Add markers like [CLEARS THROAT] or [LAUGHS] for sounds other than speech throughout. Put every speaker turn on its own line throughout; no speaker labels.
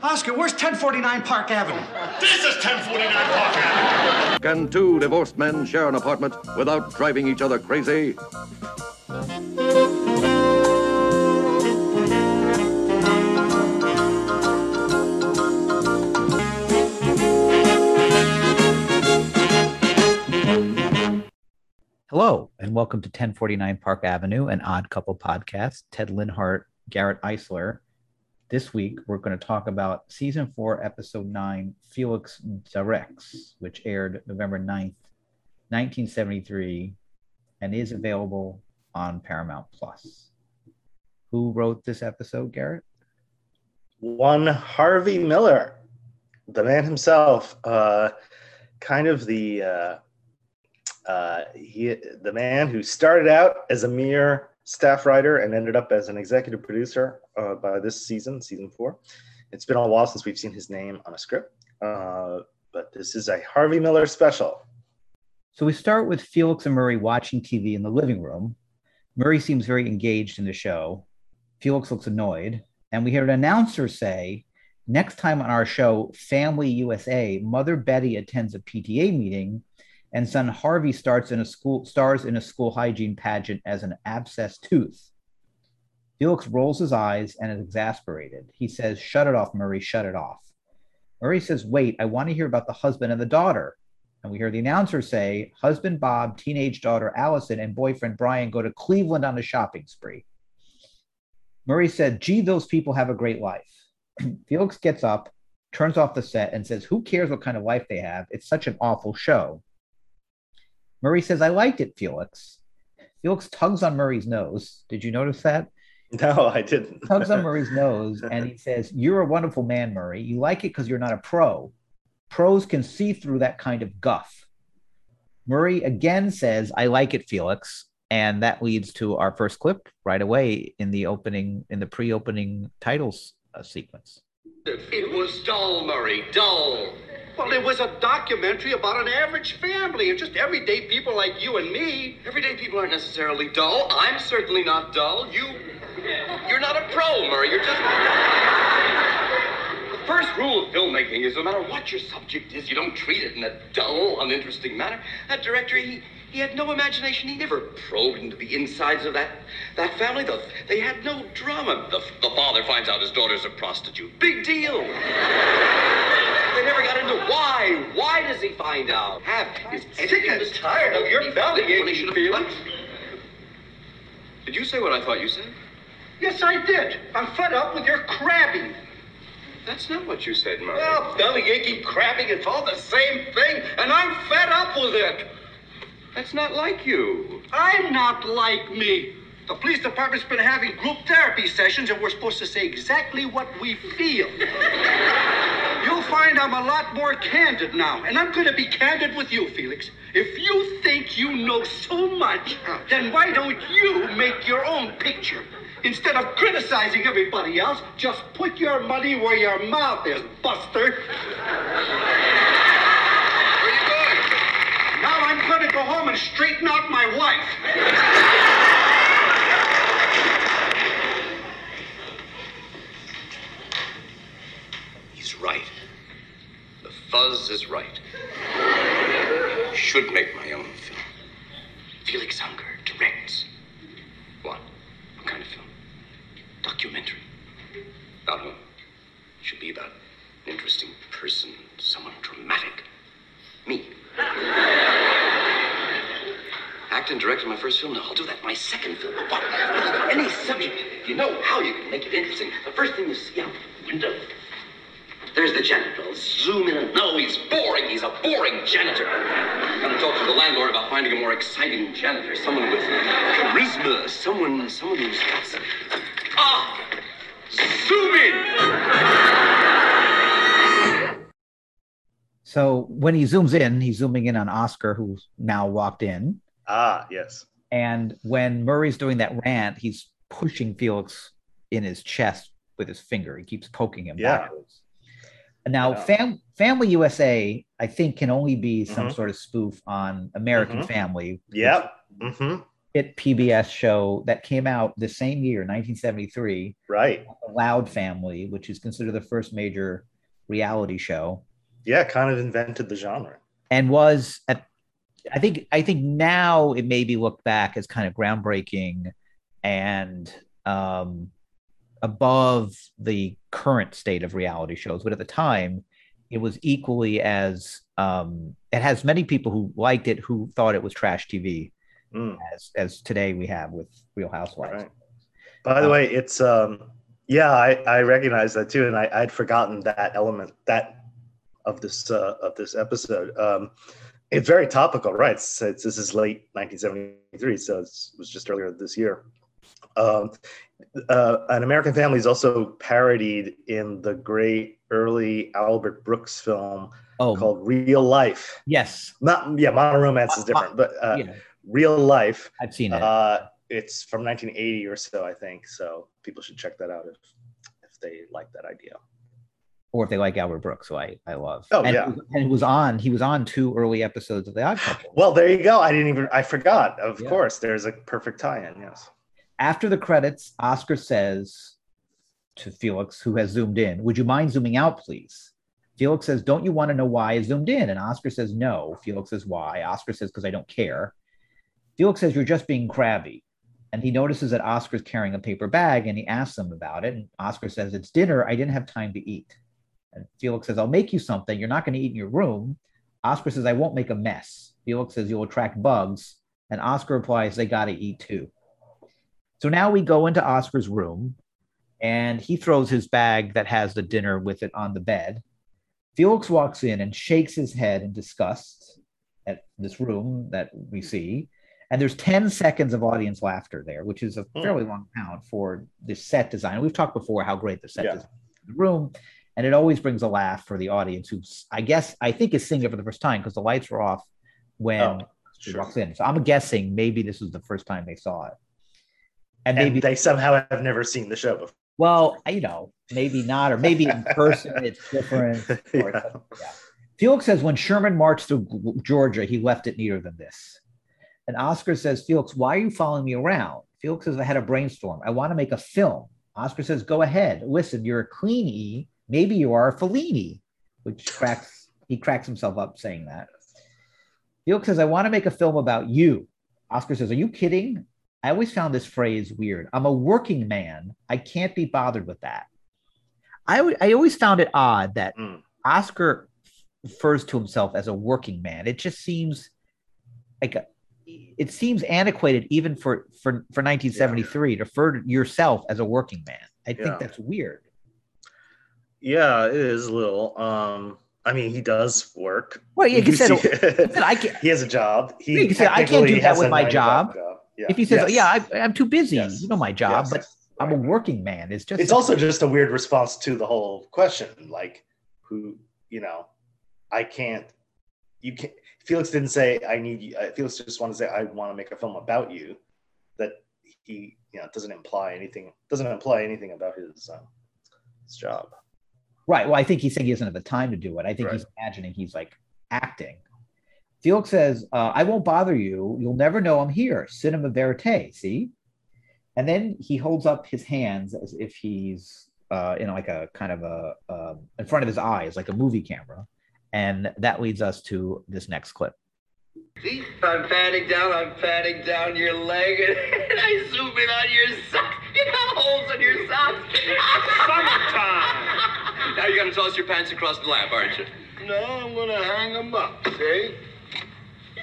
Oscar, where's 1049 Park Avenue?
This is 1049 Park Avenue.
Can two divorced men share an apartment without driving each other crazy?
Hello, and welcome to 1049 Park Avenue, an odd couple podcast. Ted Linhart, Garrett Eisler. This week, we're going to talk about season four, episode nine, Felix Directs, which aired November 9th, 1973, and is available on Paramount Plus. Who wrote this episode, Garrett?
One Harvey Miller, the man himself, uh, kind of the uh, uh, he, the man who started out as a mere staff writer and ended up as an executive producer uh, by this season, season four. It's been a while since we've seen his name on a script, uh, but this is a Harvey Miller special.
So we start with Felix and Murray watching TV in the living room. Murray seems very engaged in the show. Felix looks annoyed, and we hear an announcer say, "Next time on our show, Family USA, Mother Betty attends a PTA meeting." And son Harvey starts in a school stars in a school hygiene pageant as an abscessed tooth. Felix rolls his eyes and is exasperated. He says, "Shut it off, Murray. Shut it off." Murray says, "Wait, I want to hear about the husband and the daughter." And we hear the announcer say, "Husband Bob, teenage daughter Allison, and boyfriend Brian go to Cleveland on a shopping spree." Murray said, "Gee, those people have a great life." [CLEARS THROAT] Felix gets up, turns off the set, and says, "Who cares what kind of life they have? It's such an awful show." Murray says, I liked it, Felix. Felix tugs on Murray's nose. Did you notice that?
No, I didn't.
tugs on Murray's nose [LAUGHS] and he says, You're a wonderful man, Murray. You like it because you're not a pro. Pros can see through that kind of guff. Murray again says, I like it, Felix. And that leads to our first clip right away in the opening, in the pre opening titles uh, sequence.
It was dull, Murray, dull.
Well, it was a documentary about an average family and just everyday people like you and me.
Everyday people aren't necessarily dull. I'm certainly not dull. You, you're not a pro, Murray. You're just. The first rule of filmmaking is no matter what your subject is, you don't treat it in a dull, uninteresting manner. That director, he, he had no imagination. He never probed into the insides of that, that family. The, they had no drama. The, the father finds out his daughter's a prostitute. Big deal. They never got into why. Why does he find out? Have is
sick and tired of your belly aching.
Did you say what I thought you said?
Yes, I did. I'm fed up with your crabbing.
That's not what you said, Murray.
Well, belly aching, crabbing, it's all the same thing, and I'm fed up with it.
That's not like you.
I'm not like me. The police department's been having group therapy sessions, and we're supposed to say exactly what we feel. You'll find I'm a lot more candid now, and I'm going to be candid with you, Felix. If you think you know so much, then why don't you make your own picture? Instead of criticizing everybody else, just put your money where your mouth is, Buster.
Where you going?
Now I'm going to go home and straighten out my wife.
He's right. The fuzz is right. Should make my own film. Felix Unger directs. What? What kind of film? Documentary. About whom? Should be about an interesting person, someone dramatic. Me. Act and direct my first film. No, I'll do that my second film. What? Any subject. You know how you can make it interesting, the first thing you see out the window. There's the janitor. I'll zoom in no, he's boring. He's a boring janitor. I'm gonna talk to the landlord about finding a more exciting janitor. Someone with charisma. Someone, someone who's got some... Ah! Zoom in!
So when he zooms in, he's zooming in on Oscar, who's now walked in.
Ah, yes.
And when Murray's doing that rant, he's pushing Felix in his chest with his finger. He keeps poking him
Yeah.
backwards. Now,
Yeah.
Fam- Family USA, I think, can only be some
Mhm.
sort of spoof on American
Mhm.
Family.
Yep. Mm-hmm.
hit PBS show that came out the same year, 1973,
Right.
The Loud Family, which is considered the first major reality show,
Yeah, kind of invented the genre.
and was at. I think I think now it may be looked back as kind of groundbreaking and um, above the current state of reality shows, but at the time, it was equally as um, it has many people who liked it who thought it was trash TV
Mm,
as as today we have with Real Housewives.
right. By the
Um,
way, it's um yeah, I, I recognize that too, and I, I'd forgotten that element that of this uh, of this episode. Um, it's very topical, right? It's, it's, this is late 1973, so it's, it was just earlier this year. Um, uh, An American Family is also parodied in the great early Albert Brooks film
Oh,
called Real Life.
yes,
Not yeah, Modern Romance is
Uh,
different, but uh,
yeah,
Real Life.
I've seen it.
Uh, it's from 1980 or so, I think. So people should check that out if if they like that idea.
or if they like Albert Brooks, who I I love.
Oh,
and,
yeah.
it was- and it was on. He was on two early episodes of The Odd Couple.
Well, there you go. I didn't even I forgot. Of
Yeah.
course, there's a perfect tie-in. Yes.
After the credits, Oscar says to Felix, who has zoomed in, "Would you mind zooming out, please?" Felix says, "Don't you want to know why I zoomed in?" And Oscar says, "No." Felix says, "Why?" Oscar says, "Because I don't care." Felix says, "You're just being crabby." And he notices that Oscar's carrying a paper bag and he asks him about it. And Oscar says, It's dinner. I didn't have time to eat. And Felix says, I'll make you something. You're not going to eat in your room. Oscar says, I won't make a mess. Felix says, You'll attract bugs. And Oscar replies, They got to eat too. So now we go into Oscar's room and he throws his bag that has the dinner with it on the bed. Felix walks in and shakes his head in disgust at this room that we see. And there's 10 seconds of audience laughter there, which is a
Hmm.
fairly long count for the set design. We've talked before how great the set
Yeah.
design is in the room. And it always brings a laugh for the audience who's, I guess, I think is seeing it for the first time because the lights were off when
Oh,
she
sure.
walks in. So I'm guessing maybe this was the first time they saw it. And
And
maybe
they somehow have never seen the show before.
well, you know, maybe not, or maybe in person [LAUGHS] it's different.
Yeah.
yeah. Felix says when Sherman marched through Georgia, he left it neater than this. And Oscar says, Felix, why are you following me around? Felix says, I had a brainstorm. I want to make a film. Oscar says, Go ahead. Listen, you're a clean E. Maybe you are a Fellini, which cracks, he cracks himself up saying that. Felix says, I want to make a film about you. Oscar says, Are you kidding? I always found this phrase weird. I'm a working man. I can't be bothered with that. I, I always found it odd that
Mm.
Oscar refers to himself as a working man. It just seems like a, it seems antiquated even for for for 1973 to refer to yourself as a working man. I think
Yeah.
that's weird.
Yeah, it is a little. Um, I mean, he does work.
Well, yeah, [LAUGHS] you
do
said- I can't- [LAUGHS]
he has a job. He
You can say, "I can't do that
has
with
a
my
9 to 5
job."
Yeah.
If he says,
Yes.
"Yeah, I, I'm too busy,"
Yes.
you know my job,
Yes.
but I'm a working man. It's just
it's also just a weird response to the whole question like who you know i can't you can't felix didn't say i need you uh, felix just wanted to say i want to make a film about you that he you know doesn't imply anything doesn't imply anything about his um, his job
Right. Well, I think he's saying he doesn't have the time to do it. I think
Right.
he's imagining he's like acting. Felix says, uh, I won't bother you. You'll never know I'm here. Cinema verite. See? And then he holds up his hands as if he's uh, in like a kind of a, um in front of his eyes, like a movie camera. And that leads us to this next clip.
See, I'm patting down, I'm patting down your leg, [LAUGHS] and, I zoom in on your sock. [LAUGHS] You got holes in your socks.
Summertime. [LAUGHS]
now you're gonna toss your pants across the lap, aren't you?
No, I'm gonna hang them up. See?
And I zoom across, I zoom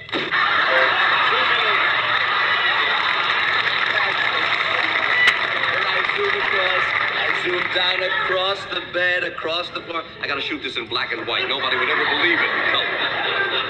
down across the bed, across the floor. I gotta shoot this in black and white. Nobody would ever believe it. No.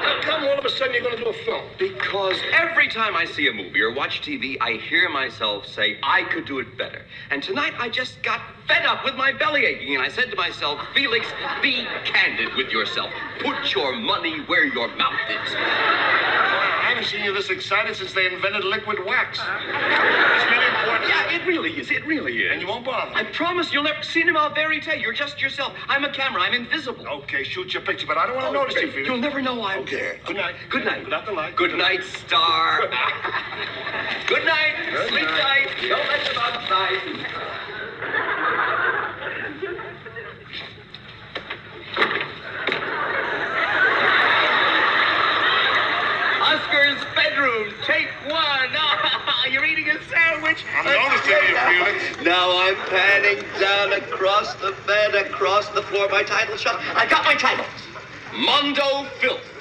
How come all of a sudden you're gonna do a film?
Because every time I see a movie or watch TV, I hear myself say, I could do it better. And tonight I just got fed up with my belly aching, and I said to myself, Felix, be candid with yourself. Put your money where your mouth is.
I haven't seen you this excited since they invented liquid wax. It's really important.
Yeah, it really is. It really is.
And you won't bother.
I promise you'll never cinema verite. You're just yourself. I'm a camera. I'm invisible.
Okay, shoot your picture, but I don't want to oh, notice you, Felix.
You'll never know I'm
Okay.
There.
Good night.
Good night.
Put out the light.
Good night, star. [LAUGHS] Good night.
Good
Sleep
night.
tight. Don't let them outside. Oscar's bedroom. Take one. [LAUGHS] You're eating a sandwich.
I'm noticing you, Felix.
Now I'm panning down across the bed, across the floor. My title shot. I got my title. Mondo Filth.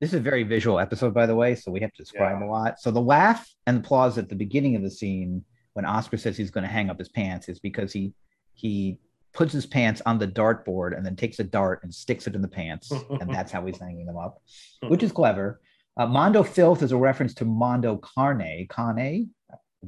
This is a very visual episode, by the way, so we have to describe
Yeah.
a lot. So the laugh and applause at the beginning of the scene when Oscar says he's going to hang up his pants is because he he puts his pants on the dartboard and then takes a dart and sticks it in the pants, and [LAUGHS] that's how he's hanging them up, which is clever. Uh, Mondo Filth is a reference to Mondo Carne, Carne.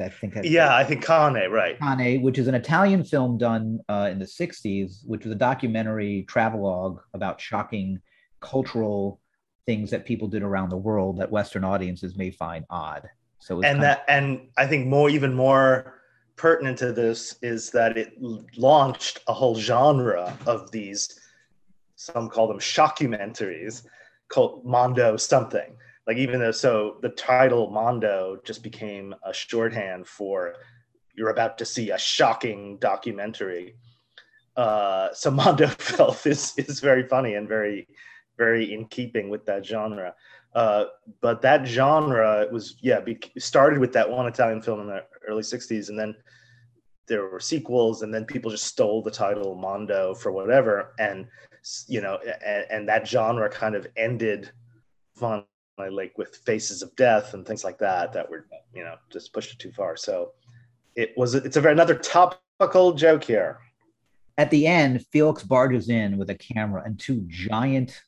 I think
Yeah, I think Cane, right.
Cane, which is an Italian film done uh, in the 60s, which was a documentary travelogue about shocking cultural things that people did around the world that Western audiences may find odd. So
and that and i think more even more pertinent to this is that it launched a whole genre of these some call them shockumentaries called mondo something like even though so the title mondo just became a shorthand for you're about to see a shocking documentary uh so [LAUGHS] mondo filth is is very funny and very very in keeping with that genre uh, but that genre was yeah started with that one Italian film in the early '60s, and then there were sequels, and then people just stole the title Mondo for whatever, and you know, and, and that genre kind of ended finally, like with Faces of Death and things like that, that were you know just pushed it too far. So it was it's a very another topical joke here.
at the end, Felix barges in with a camera and two giant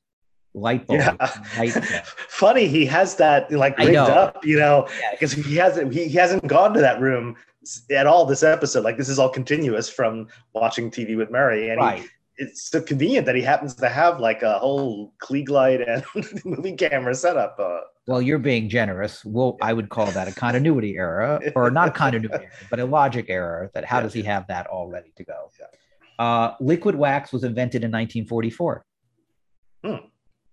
light bulb.
Yeah.
light- [LAUGHS]
Funny, he has that like rigged up, you know,
Yeah.
because he hasn't he, he hasn't gone to that room at all this episode. Like this is all continuous from watching TV with Murray, and he- it's so convenient that he happens to have like a whole Klieg light and [LAUGHS] movie camera setup. Uh,
Well, you're being generous. Well, I would call that a continuity error, or not a [LAUGHS] continuity error, but a logic error. That how
Yeah.
does he have that all ready to go?
Yeah.
Uh, liquid wax was invented in 1944.
Hmm.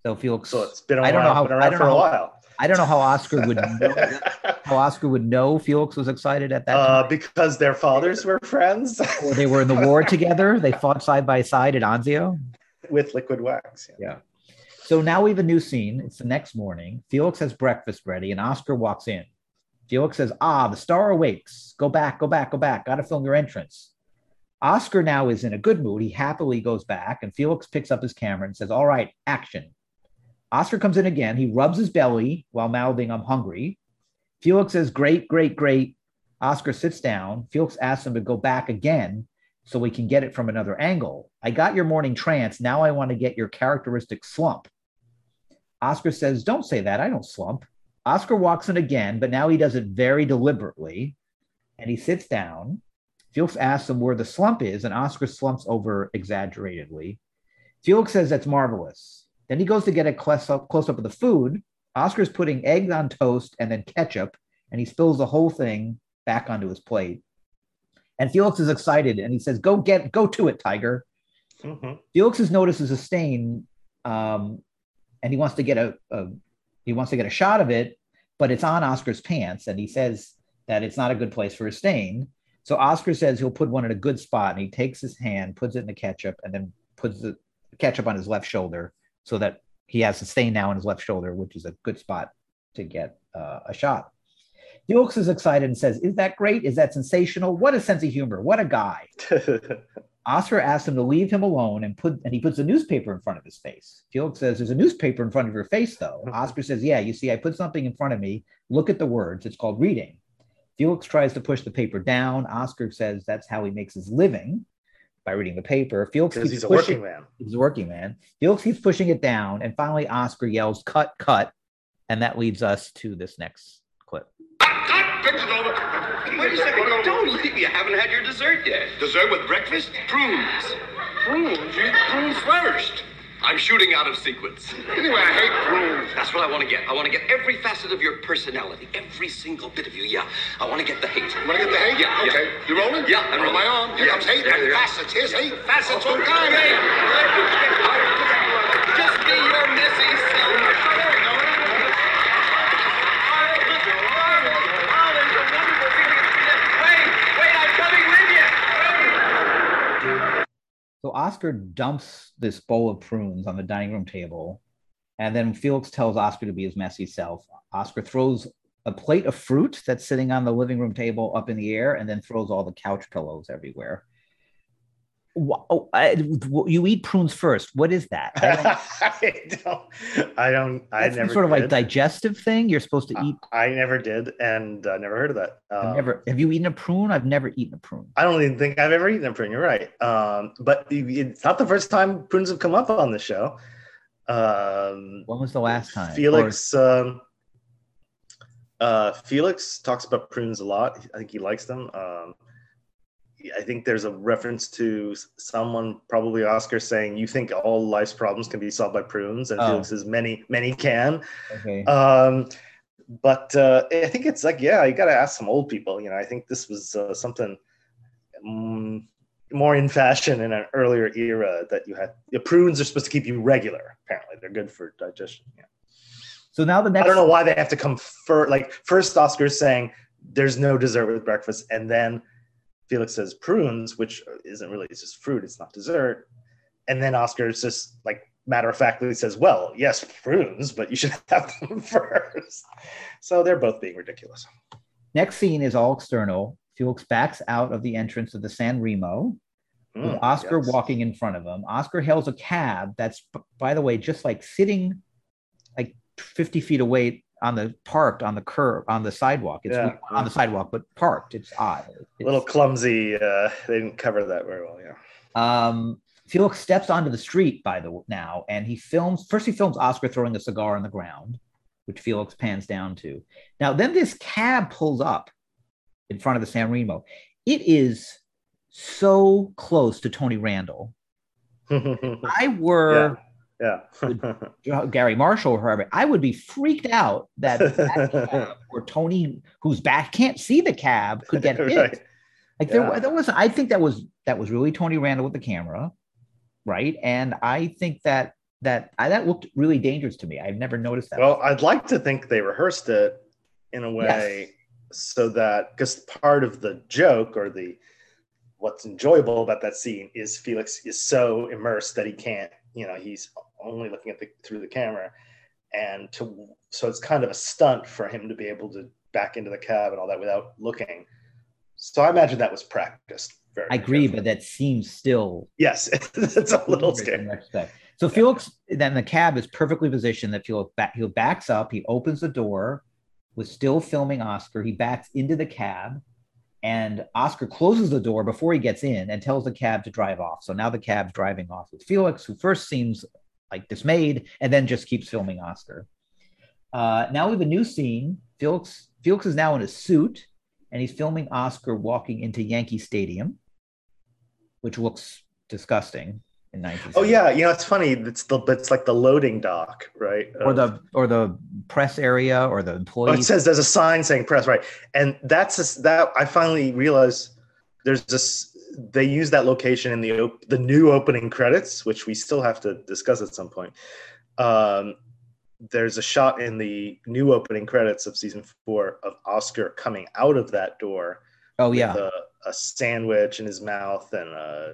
So Felix,
so it's been,
I don't know how- I don't
for a
know-
while.
I don't know how Oscar would know [LAUGHS] how Oscar would know Felix was excited at that
Uh, because their fathers were friends [LAUGHS]
or they were in the war [LAUGHS] together. They fought side by side at Anzio.
with liquid wax. Yeah.
Yeah. So now we have a new scene. It's the next morning. Felix has breakfast ready, and Oscar walks in. Felix says, Ah, the star awakes. Go back, go back, go back. Got to film your entrance. Oscar now is in a good mood. He happily goes back, and Felix picks up his camera and says, All right, action. Oscar comes in again. He rubs his belly while mouthing, I'm hungry. Felix says, Great, great, great. Oscar sits down. Felix asks him to go back again so we can get it from another angle. I got your morning trance. Now I want to get your characteristic slump. Oscar says, Don't say that. I don't slump. Oscar walks in again, but now he does it very deliberately and he sits down. Felix asks him where the slump is, and Oscar slumps over exaggeratedly. Felix says that's marvelous. Then he goes to get a close up, close up of the food. Oscar's putting eggs on toast and then ketchup, and he spills the whole thing back onto his plate. And Felix is excited and he says, Go get, go to it, Tiger.
Mhm.
Felix has notices a stain, um, and he wants to get a, a he wants to get a shot of it, but it's on Oscar's pants, and he says that it's not a good place for a stain. So Oscar says he'll put one in a good spot, and he takes his hand, puts it in the ketchup, and then puts the ketchup on his left shoulder, so that he has a stain now on his left shoulder, which is a good spot to get uh, a shot. Felix is excited and says, "Is that great? Is that sensational? What a sense of humor! What a guy!" [LAUGHS] Oscar asks him to leave him alone and put and he puts a newspaper in front of his face. Felix says, There's a newspaper in front of your face, though. [LAUGHS] Oscar says, Yeah, you see, I put something in front of me. Look at the words. It's called reading. Felix tries to push the paper down. Oscar says that's how he makes his living by reading the paper. Felix keeps
he's a
pushing,
working man.
He's a working man. Felix keeps pushing it down, and finally Oscar yells, Cut, cut. And that leads us to this next clip.
Cut, cut, picture's over.
Wait a second. Don't leave me. I haven't had your dessert yet.
Dessert with breakfast?
Prunes.
Prunes? You eat prunes first.
I'm shooting out of sequence.
Anyway, I hate prunes.
That's what I want to get. I want to get every facet of your personality, every single bit of you. Yeah, I want to get the hate.
You want to get the hate?
Yeah, yeah.
Okay. You rolling?
Yeah, I'm
Roll my arm. Here
Yeah,
comes hate
you are.
facets. Here's hate, facets. Oh, God.
Just be your messy self.
So Oscar dumps this bowl of prunes on the dining room table, and then Felix tells Oscar to be his messy self. Oscar throws a plate of fruit that's sitting on the living room table up in the air, and then throws all the couch pillows everywhere. Oh, I, you eat prunes first. What is that? [LAUGHS] I don't,
I don't. I don't. I never
sort of like digestive thing. You're supposed to eat.
I never did, and uh, never heard of that. Um,
never. Have you eaten a prune? I've never eaten a prune.
I don't even think I've ever eaten a prune. You're right. Um, but it's not the first time prunes have come up on the show. Um,
When was the last time? Or-
Felix. Um, uh, Felix talks about prunes a lot. I think he likes them. I think there's a reference to someone, probably Oscar, saying, "You think all life's problems can be solved by prunes?" And
Oh.
Felix says, "Many, many can."
okay.
Um, but uh, I think it's like, yeah, you got to ask some old people. You know, I think this was uh, something mm, more in fashion in an earlier era that you had. The prunes are supposed to keep you regular. Apparently, they're good for digestion. Yeah.
so now the next.
I don't know why they have to come first. Like first, Oscar's saying there's no dessert with breakfast, and then Felix says prunes, which isn't really it's just fruit. It's not dessert. And then Oscar's just like matter of factly says, "Well, yes, prunes, but you should [LAUGHS] have them first. So they're both being ridiculous.
Next scene is all external. Felix backs out of the entrance of the San Remo with
Mm,
Oscar
yes.
walking in front of him. Oscar hails a cab that's, by the way, just like sitting like 50 feet away on the parked on the curb on the sidewalk. It's
Yeah.
on the sidewalk, but parked. It's odd.
A little clumsy. Uh, they didn't cover that very well. Yeah.
Um, Felix steps onto the street by the now, and he films. First, he films Oscar throwing a cigar on the ground, which Felix pans down to. Now, then this cab pulls up in front of the San Remo. It is so close to Tony Randall. [LAUGHS] I were
yeah. [LAUGHS]
Garry Marshall or whoever, I would be freaked out that, that [LAUGHS] or Tony, who's back, can't see the cab, could get [LAUGHS] hit.
right.
Like
Yeah.
there, there was, I think that was that was really Tony Randall with the camera, right? And I think that that I, that looked really dangerous to me. I've never noticed that.
Well, I'd like to think they rehearsed it in a way so that because part of the joke or the what's enjoyable about that scene is Felix is so immersed that he can't, you know, he's only looking at the through the camera, and to so it's kind of a stunt for him to be able to back into the cab and all that without looking. So I imagine that was practiced. Very
I agree,
carefully.
but that seems still
yes, [LAUGHS] it's a little scary.
So Felix, then the cab is perfectly positioned. That Felix back, he backs up. He opens the door, was still filming Oscar. He backs into the cab, and Oscar closes the door before he gets in and tells the cab to drive off. So now the cab's driving off with Felix, who first seems like dismayed and then just keeps filming Oscar. Uh, now we have a new scene. Felix Felix is now in a suit and he's filming Oscar walking into Yankee Stadium, which looks disgusting in 19.
Oh yeah, you know it's funny. It's the it's like the loading dock, right?
or the or the press area or the
Oh, it says there's a sign saying press right, and that's just, that I finally realized there's this. They use that location in the op- the new opening credits, which we still have to discuss at some point. Um, there's a shot in the new opening credits of season four of Oscar coming out of that door
oh yeah,
a, a sandwich in his mouth and uh,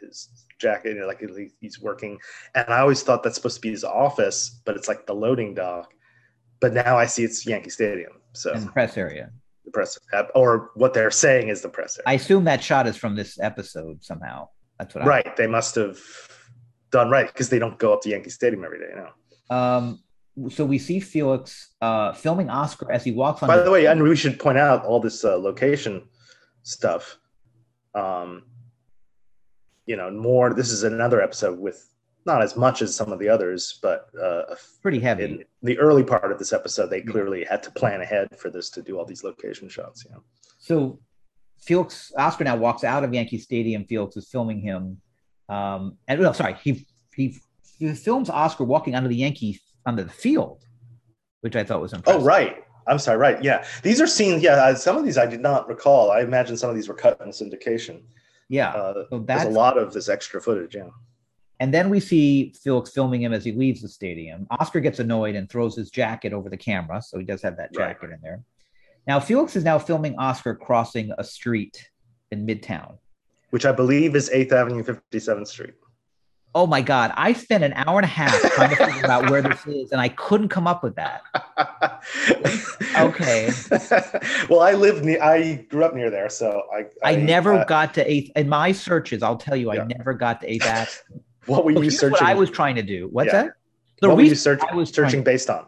his jacket, you know, like he's working. And I always thought that's supposed to be his office, but it's like the loading dock. But now I see it's Yankee Stadium. So
the press area.
The press, or what they're saying is the press.
I assume that shot is from this episode somehow. That's what I
right. They must have done right because they don't go up to Yankee Stadium every day. You know.
Um, so we see Felix uh, filming Oscar as he walks on.
By the way, and we should point out all this uh, location stuff. Um, you know, more. This is another episode with not as much as some of the others, but uh,
pretty heavy.
in the early part of this episode, they clearly had to plan ahead for this to do all these location shots. You know.
So Felix Oscar now walks out of Yankee Stadium. Felix is filming him, um, and no, sorry, he he he films Oscar walking onto the Yankee onto the field, which I thought was impressive.
Oh, right. I'm sorry. Right. Yeah. These are scenes. Yeah. Some of these I did not recall. I imagine some of these were cut in syndication.
Yeah.
Uh,
so
there's a lot of this extra footage. Yeah.
And then we see Felix filming him as he leaves the stadium. Oscar gets annoyed and throws his jacket over the camera. So he does have that
Right.
jacket in there. Now, Felix is now filming Oscar crossing a street in Midtown.
Which I believe is 8th Avenue, 57th Street.
Oh my God. I spent an hour and a half trying to [LAUGHS] figure out where this is, and I couldn't come up with that. [LAUGHS] Okay.
well, I live near, I grew up near there. So I,
I, never
uh,
got to eighth. In my searches, I'll tell you,
Yeah.
I never got to eighth Avenue.
What were
So
you searching?
what I was trying to do. What's
Yeah.
that? The
what were you search,
I was
searching
trying-
based on?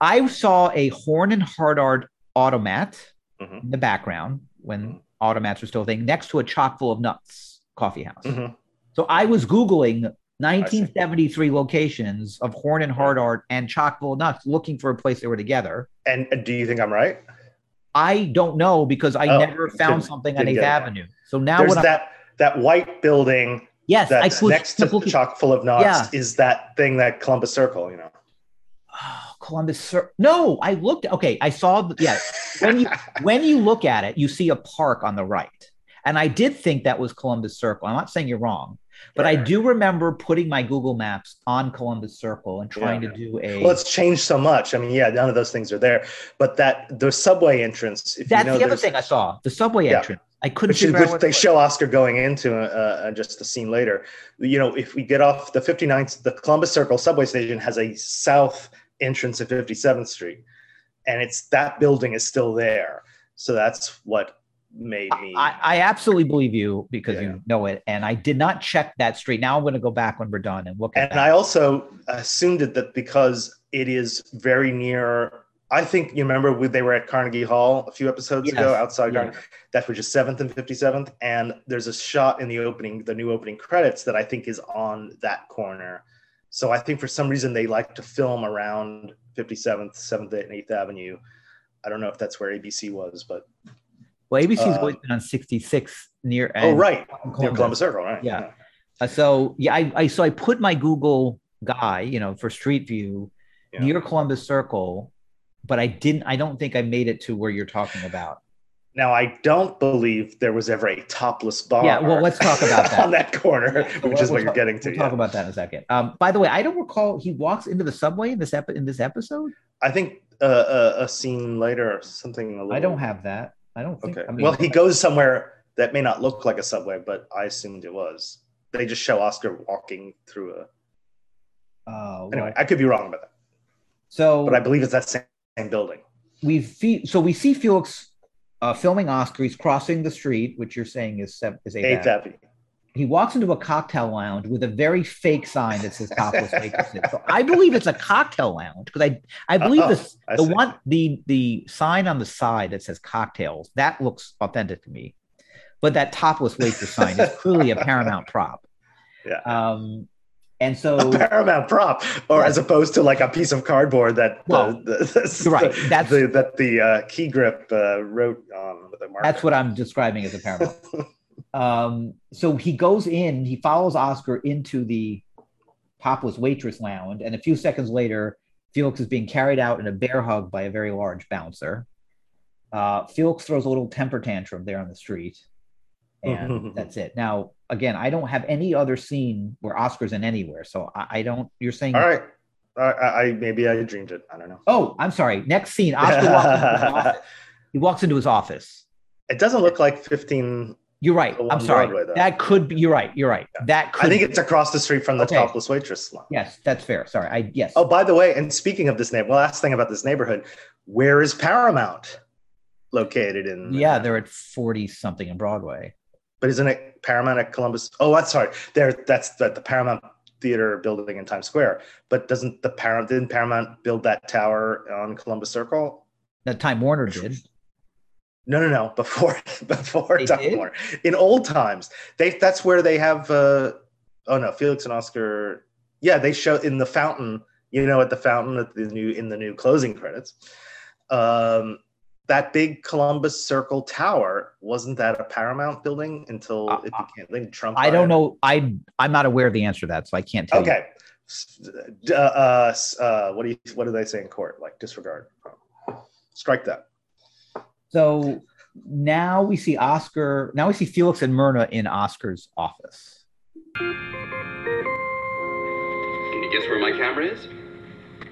I saw a Horn and Hardart automat
Mhm.
in the background when
Mhm.
automats were still a thing, next to a chock full of nuts coffee house.
Mhm.
So I was Googling 1973 locations of Horn and Hardart and chock full of nuts, looking for a place they were together.
And uh, do you think I'm right?
I don't know because I
Oh,
never found something on 8th. Avenue. So now
There's
I,
that that white building
yes, I
that's
could
next to the chock full of nuts
Yeah.
is that thing that Columbus Circle, you know.
Oh, [SIGHS] Columbus. Circle. no, I looked. Okay, I saw. The, yeah, when you [LAUGHS] when you look at it, you see a park on the right, and I did think that was Columbus Circle. I'm not saying you're wrong, but I do remember putting my Google Maps on Columbus Circle and trying
Yeah.
to do a.
Well, it's changed so much. I mean, yeah, none of those things are there. But that the subway entrance, if
that's
you know,
the other thing I saw. The subway
Yeah.
entrance. I couldn't
which,
figure
which they show Oscar going into uh, uh, just a scene later. You know, if we get off the 59th, the Columbus Circle subway station has a south entrance at 57th Street, and it's that building is still there. So that's what made me.
I, I absolutely believe you because
Yeah.
you know it, and I did not check that street. Now I'm going to go back when we're done and look at
and
that.
I also assumed it that because it is very near. I think you remember when they were at Carnegie Hall a few episodes ago outside
yeah.
Carnegie. That was just seventh and fifty seventh, and there's a shot in the opening, the new opening credits that I think is on that corner. So I think for some reason they like to film around fifty seventh, seventh and eighth Avenue. I don't know if that's where ABC was, but
well, ABC's
uh,
always been on 66 near.
oh right,
Columbus.
near Columbus Circle, right?
Yeah. Uh, so yeah, I, I so I put my Google guy, you know, for Street View
Yeah.
near Columbus Circle, but I didn't. I don't think I made it to where you're talking about.
Now I don't believe there was ever a topless bar.
Yeah, well, let's talk about that. [LAUGHS]
on that corner, which
We'll-
is what
we'll
you're
talk-
getting to.
We'll
yeah.
talk about that in a second. Um, by the way, I don't recall he walks into the subway in this in this episode.
I think uh, uh, a scene later, or something. A little,
I don't have that. I don't think.
Okay.
I mean,
well, he goes somewhere that may not look like a subway, but I assumed it was. They just show Oscar walking through a.
Oh, well,
Anyway, I could be wrong about that,
so
but I believe it's that same, same building.
we fe- so we see Felix uh, filming Oscar. He's crossing the street, which you're saying is is Eighth
Eighth
Avenue.
Avenue.
he walks into a cocktail lounge with a very fake sign that says topless waitresses. So I believe it's a cocktail lounge because I I believe
Oh,
this
I
the
see.
one the the sign on the side that says cocktails that looks authentic to me, but that topless waitress sign is clearly a Paramount prop. [LAUGHS]
Yeah.
Um, and so
A Paramount prop, or
Yeah.
as opposed to like a piece of cardboard that
Well, [LAUGHS]
the, the,
you're right. That's-
the, that the uh, key grip uh, wrote on with a marker.
that's what I'm describing as a Paramount. [LAUGHS] um, so he goes in, he follows Oscar into the topless waitress lounge, and a few seconds later, Felix is being carried out in a bear hug by a very large bouncer. Uh, Felix throws a little temper tantrum there on the street, and [LAUGHS] that's it. Now, again, I don't have any other scene where Oscar's in anywhere, so I, I don't. You're saying,
All right. I, I maybe I dreamed it. I don't know.
oh, I'm sorry. Next scene, Oscar walks into his. [LAUGHS] He walks into his office.
It doesn't look like 15.
You're right. I'm sorry.
Broadway,
that could be. You're right. You're right. That could.
I think it's across the street from the
Okay.
topless waitress.
Yes, that's fair. Sorry. I yes.
Oh, by the way, and speaking of this neighborhood, last thing about this neighborhood, where is Paramount located in?
yeah, they're at 40 something in Broadway.
But isn't it Paramount at Columbus? Oh, that's sorry. There, that's the, the Paramount Theater building in Times Square. But doesn't the Paramount didn't Paramount build that tower on Columbus Circle?
That Time Warner did.
No, no, no. Before [LAUGHS] before
They
Time
did?
Warner. In old times, they that's where they have. Uh, oh no, Felix and Oscar. Yeah, they show in the fountain. You know, at the fountain at the new in the new closing credits. Um, that big Columbus Circle tower wasn't that a Paramount building until
Uh,
it became? I think Trump.
I don't know. I I'm not aware of the answer to that, so I can't tell.
Okay, S- d- uh, uh, uh, what do you what do they say in court? Like disregard. Strike that.
So now we see Oscar. Now we see Felix and Myrna in Oscar's office.
Can you guess where my camera is?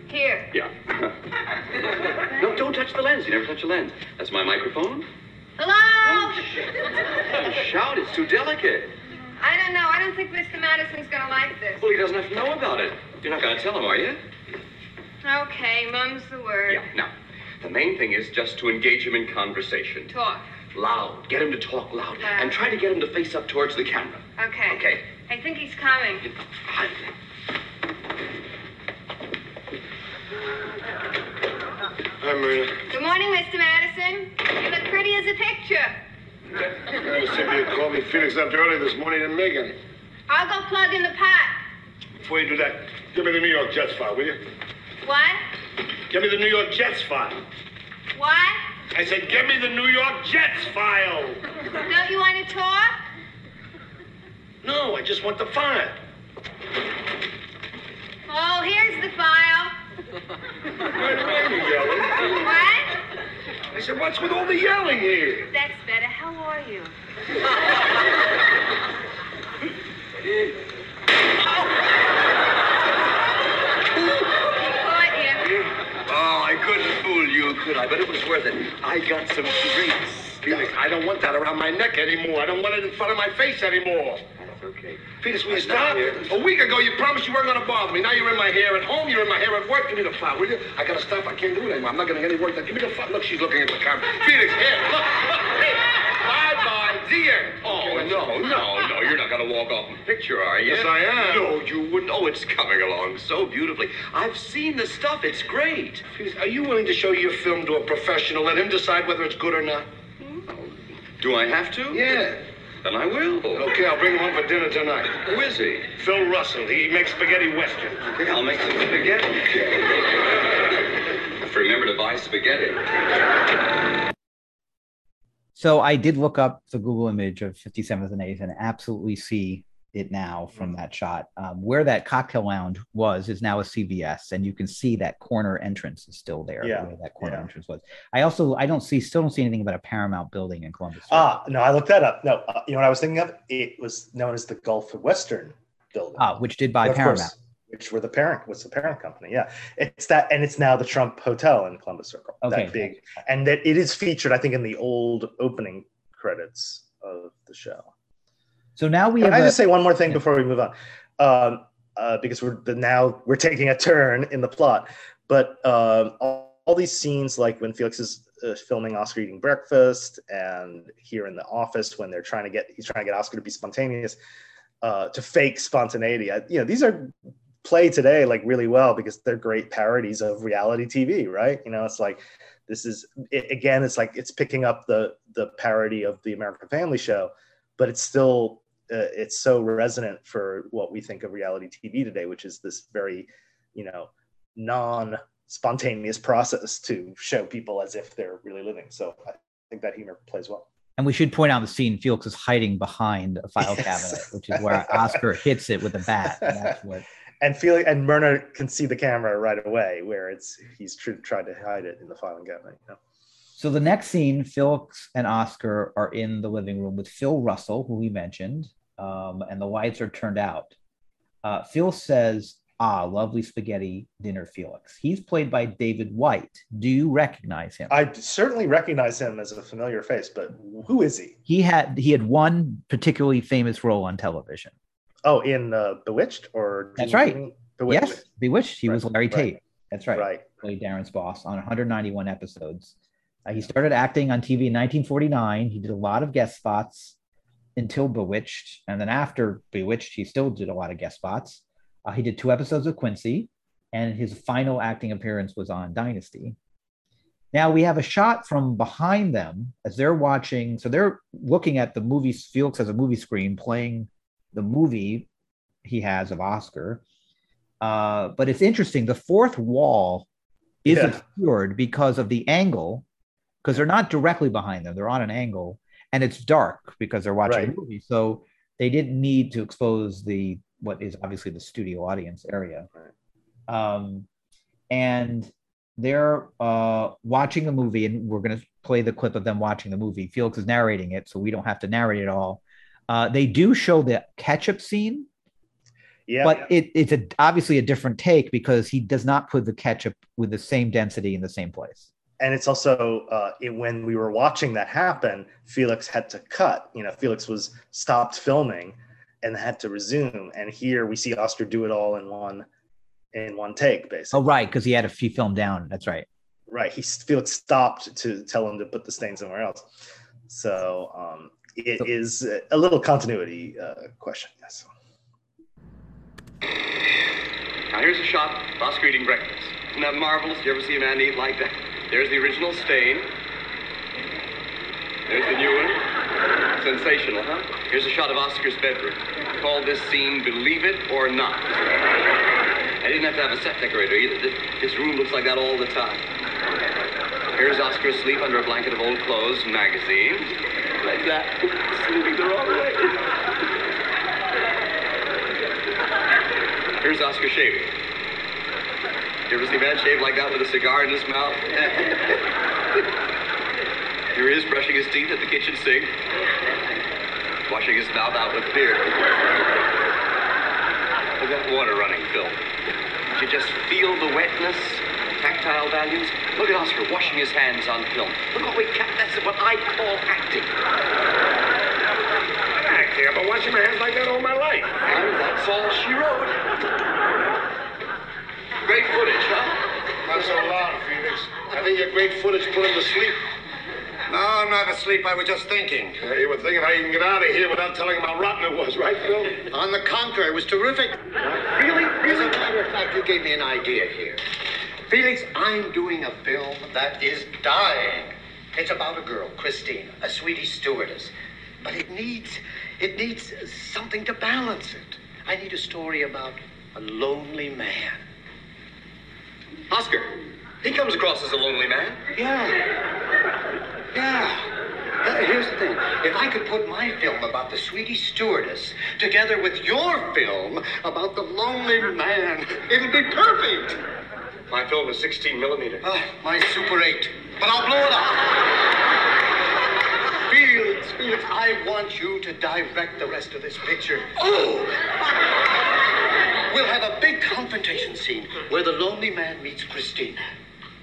Here.
Yeah. [LAUGHS] no, don't touch the lens. You never touch a lens. That's my microphone.
Hello?
Oh, don't shout. It's too delicate.
I don't know. I don't think Mr. Madison's gonna like this.
Well, he doesn't have to know about it. You're not going to tell him, are you?
Okay, mum's the word.
Yeah. Now, the main thing is just to engage him in conversation.
Talk.
Loud. Get him to talk loud.
Loud.
And try to get him to face up towards the camera.
Okay.
Okay.
I think he's coming.
Hi,
uh, Myrna.
Good morning, Mr. Madison. You look pretty as a picture.
I was thinking you called me Felix left early this morning and Megan.
I'll go plug in the pot.
Before you do that, give me the New York Jets file, will you?
What?
Give me the New York Jets file.
What?
I said, give me the New York Jets file.
Don't you want to talk?
No, I just want the file.
Oh, here's the file.
Right away, you yelling.
What?
I said, what's with all the yelling here?
That's better. How are you?
Oh, I couldn't fool you, could I? But it was worth it. I got some treats.
Felix, I don't want that around my neck anymore. I don't want it in front of my face anymore.
Okay.
Felix, will you stop?
here.
A week ago, you promised you weren't going to bother me. Now you're in my hair at home. You're in my hair at work. Give me the file, will you? I got to stop. I can't do it anymore. I'm not going to get any work done. Give me the file. Look, she's looking at the camera. Felix, here. Look, look. Hey. Bye-bye. End.
Oh,
Okay,
no, no, no. You're not going to walk off the picture, are you?
Yes, I am.
No, you wouldn't. Oh, it's coming along so beautifully. I've seen the stuff. It's great.
Felix, are you willing to show your film to a professional? Let him decide whether it's good or not?
Do I have to?
Yeah.
Then I will.
Okay, I'll bring him home for dinner tonight.
Who is he?
Phil Russell. He makes spaghetti western.
Okay, I'll make some spaghetti. Have [LAUGHS] remember to buy spaghetti.
So I did look up the Google image of 57th and 8th and absolutely see it now from that shot. Um, where that cocktail lounge was is now a CVS, and you can see that corner entrance is still there.
Yeah,
where that corner
yeah.
entrance was. I also I don't see still don't see anything about a Paramount building in Columbus.
Ah, no, I looked that up. No, uh, you know what I was thinking of? It was known as the Gulf Western building.
Ah, which did buy Paramount.
course, which were the parent was the parent company. Yeah, it's that, and it's now the Trump Hotel in Columbus Circle.
Okay.
That big, and that it is featured, I think, in the old opening credits of the show.
So now we
Can I
a-
just say one more thing before we move on? Um, uh, because we're the, now we're taking a turn in the plot, but um, all, all these scenes, like when Felix is uh, filming Oscar eating breakfast, and here in the office when they're trying to get he's trying to get Oscar to be spontaneous, uh, to fake spontaneity. I, you know, these are play today like really well because they're great parodies of reality TV, right? You know, it's like this is it, again, it's like it's picking up the the parody of the American Family Show, but it's still uh, it's so resonant for what we think of reality TV today, which is this very, you know, non spontaneous process to show people as if they're really living. So I think that humor plays well.
And we should point out the scene Felix is hiding behind a file
Yes.
cabinet, which is where Oscar hits it with a bat. And that's what [LAUGHS]
And Felix and Myrna can see the camera right away, where it's he's tr- tried to hide it in the filing cabinet. You know?
So the next scene, Felix and Oscar are in the living room with Phil Russell, who we mentioned, um, and the lights are turned out. Uh, Phil says, "Ah, lovely spaghetti dinner, Felix." He's played by David White. Do you recognize him?
I certainly recognize him as a familiar face, but who is he?
he had he had one particularly famous role on television.
Oh, in uh, Bewitched or
That's right.
Bewitched.
Yes, Bewitched. He was Larry
right.
Tate. That's right.
Right.
Played Darrin's boss on 191 episodes. Uh, he started acting on TV in 1949. He did a lot of guest spots until Bewitched, and then after Bewitched, he still did a lot of guest spots. Uh, he did two episodes of Quincy, and his final acting appearance was on Dynasty. Now we have a shot from behind them as they're watching. So they're looking at the movie. Felix has a movie screen playing the movie he has of Oscar. Uh, but it's interesting. The fourth wall is
Yeah.
obscured because of the angle, because they're not directly behind them. They're on an angle, and it's dark because they're watching
Right.
a movie. So they didn't need to expose the what is obviously the studio audience area. Um, and they're uh, watching the movie, and we're going to play the clip of them watching the movie. Felix is narrating it, so we don't have to narrate it all. Uh, they do show the ketchup scene,
Yeah,
but it, it's a, obviously a different take because he does not put the ketchup with the same density in the same place.
And it's also uh, it, when we were watching that happen, Felix had to cut. You know, Felix was stopped filming and had to resume. And here we see Oscar do it all in one in one take, basically.
Oh, right, because he had a few film down. That's right.
Right. He Felix stopped to tell him to put the stain somewhere else. So um, it
So-
is a little continuity uh, question. Yes.
Now here's a shot of Oscar eating breakfast. Isn't that marvelous? Do You ever see a man eat like that? There's the original stain. There's the new one. Sensational, huh? Here's a shot of Oscar's bedroom. Call this scene Believe It or Not. I didn't have to have a set decorator either. This, room looks like that all the time. Here's Oscar asleep under a blanket of old clothes magazines. Like that. [LAUGHS] Sleeping the wrong way. Here's Oscar shaving. You ever see a man shave like that with a cigar in his mouth? Here he is brushing his teeth at the kitchen sink, washing his mouth out with beer. Look at that water running, Phil. Did you just feel the wetness, tactile values? Look at Oscar washing his hands on film. Look what we kept. That's what I call acting.
Acting. I've been washing my hands like that all my life.
And that's all she wrote. Great footage, huh?
Not so loud, Felix. I think your great footage put him to sleep.
No, I'm not asleep. I was just thinking.
Uh, you were thinking how you can get out of here without telling him how rotten it was, right, Phil?
On the contrary, it was terrific.
Really?
As a matter of fact, you gave me an idea here. Felix, I'm doing a film that is dying. It's about a girl, Christine, a Swedish stewardess. But it needs it needs something to balance it. I need a story about a lonely man.
Oscar, he comes across as a lonely man.
Yeah. Yeah. Here's the thing. If I could put my film about the sweetie stewardess together with your film about the lonely man, it'll be perfect.
My film is 16 millimeter.
Oh, my Super 8. But I'll blow it up. Felix, Felix, I want you to direct the rest of this picture. Oh! We'll have a big confrontation scene where the lonely man meets Christina.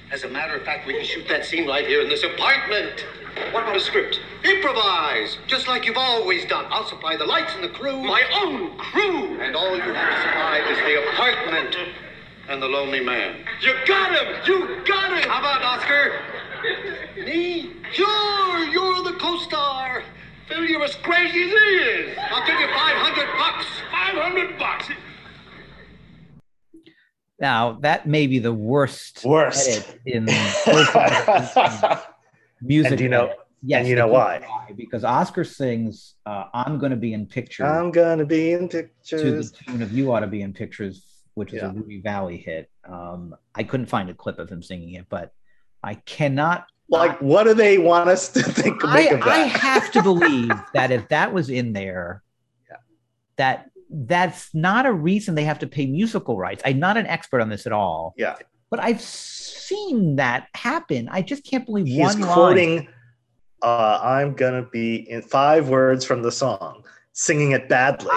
As a matter of fact, we can shoot that scene right here in this apartment.
What about a script?
Improvise, just like you've always done. I'll supply the lights and the crew.
My own crew!
And all you have to supply is the apartment and the lonely man.
You got him! You got him!
How about Oscar? Me? Sure, you're the co-star.
Phil, you're as crazy as he is.
I'll give you 500 bucks.
500 bucks.
Now that may be the worst,
Worst.
in [LAUGHS] music.
And you know-.
Yes,
and you know why?
Because Oscar sings uh, "I'm Going to Be in Pictures"
I'm gonna be in pictures
to the tune of "You Ought to Be in Pictures," which is
Yeah.
a Rudy Vallee hit. Um, I couldn't find a clip of him singing it, but I cannot.
Like, what do they want us to think make
I, I have to believe that if that was in there, [LAUGHS]
Yeah.
that that's not a reason they have to pay musical rights. I'm not an expert on this at all,
yeah,
but I've seen that happen. I just can't believe
he's
one line.
quoting. Uh, I'm gonna be in five words from the song, singing it badly.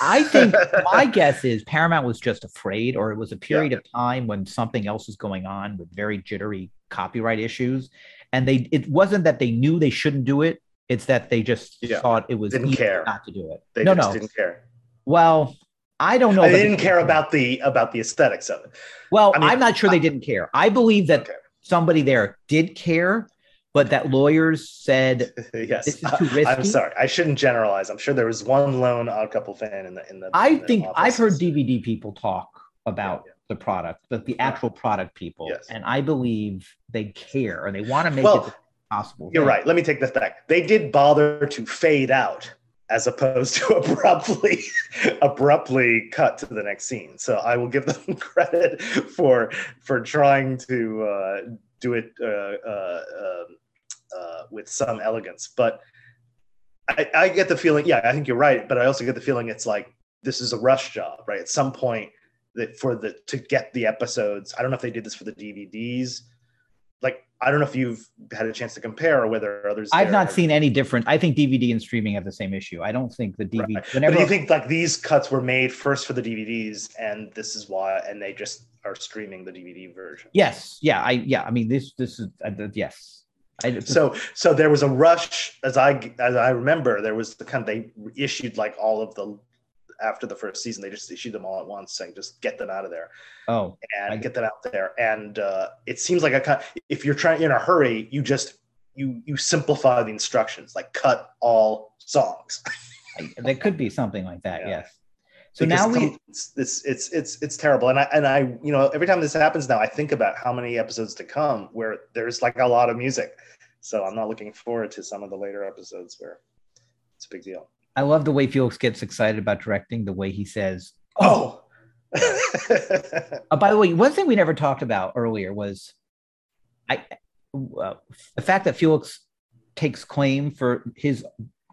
I think [LAUGHS] my guess is Paramount was just afraid, or it was a period of time when something else was going on with very jittery copyright issues, and they it wasn't that they knew they shouldn't do it; it's that they just
Yeah.
thought it was
Didn't care.
not to do it.
They
no,
just
no.
didn't care.
Well, I don't know.
They didn't care about the about the aesthetics of it.
Well,
I mean,
I'm not sure they didn't care. I believe that
Okay.
somebody there did care, but that lawyers said [LAUGHS]
yes,
This is too [LAUGHS] risky.
I'm sorry. I shouldn't generalize. I'm sure there was one lone Odd Couple fan in the in the.
I
in
think I've heard. DVD people talk about
Yeah,
the product, but the actual product people,
Yes.
and I believe they care and they want to make
Well,
it possible.
You're
thing.
right. Let me take this back. They did bother to fade out as opposed to [LAUGHS] abruptly abruptly cut to the next scene. So I will give them [LAUGHS] credit for for trying to uh, do it uh, uh, um, uh, with some elegance. But I, I get the feeling, yeah, I think you're right. But I also get the feeling it's like this is a rush job, right? At some point, that for the to get the episodes, I don't know if they did this for the DVDs. I don't know if you've had a chance to compare or whether others.
I've not seen any different. I think DVD and streaming have the same issue. I don't think the DVD.
Right.
Whenever,
But do you think like these cuts were made first for the DVDs, and this is why, and they just are streaming the DVD version?
yes, yeah, I yeah. I mean, this this is uh, yes. I,
So, so there was a rush, as I as I remember, there was the kind of they issued like all of the after the first season, they just issued them all at once, saying just get them out of there
oh,
and
I-
get them out there. And uh, it seems like a kind. If you're trying in a hurry, you just you you simplify the instructions, like cut all songs. [LAUGHS]
There could be something like that.
Yeah.
Yes. So
Because
now we
it's, it's it's it's it's terrible and i and i you know every time this happens now i think about how many episodes to come where there's like a lot of music so i'm not looking forward to some of the later episodes where it's a big deal
I love the way Felix gets excited about directing. The way he says,
oh [LAUGHS]
Uh, by the way, one thing we never talked about earlier was I uh, the fact that Felix takes claim for his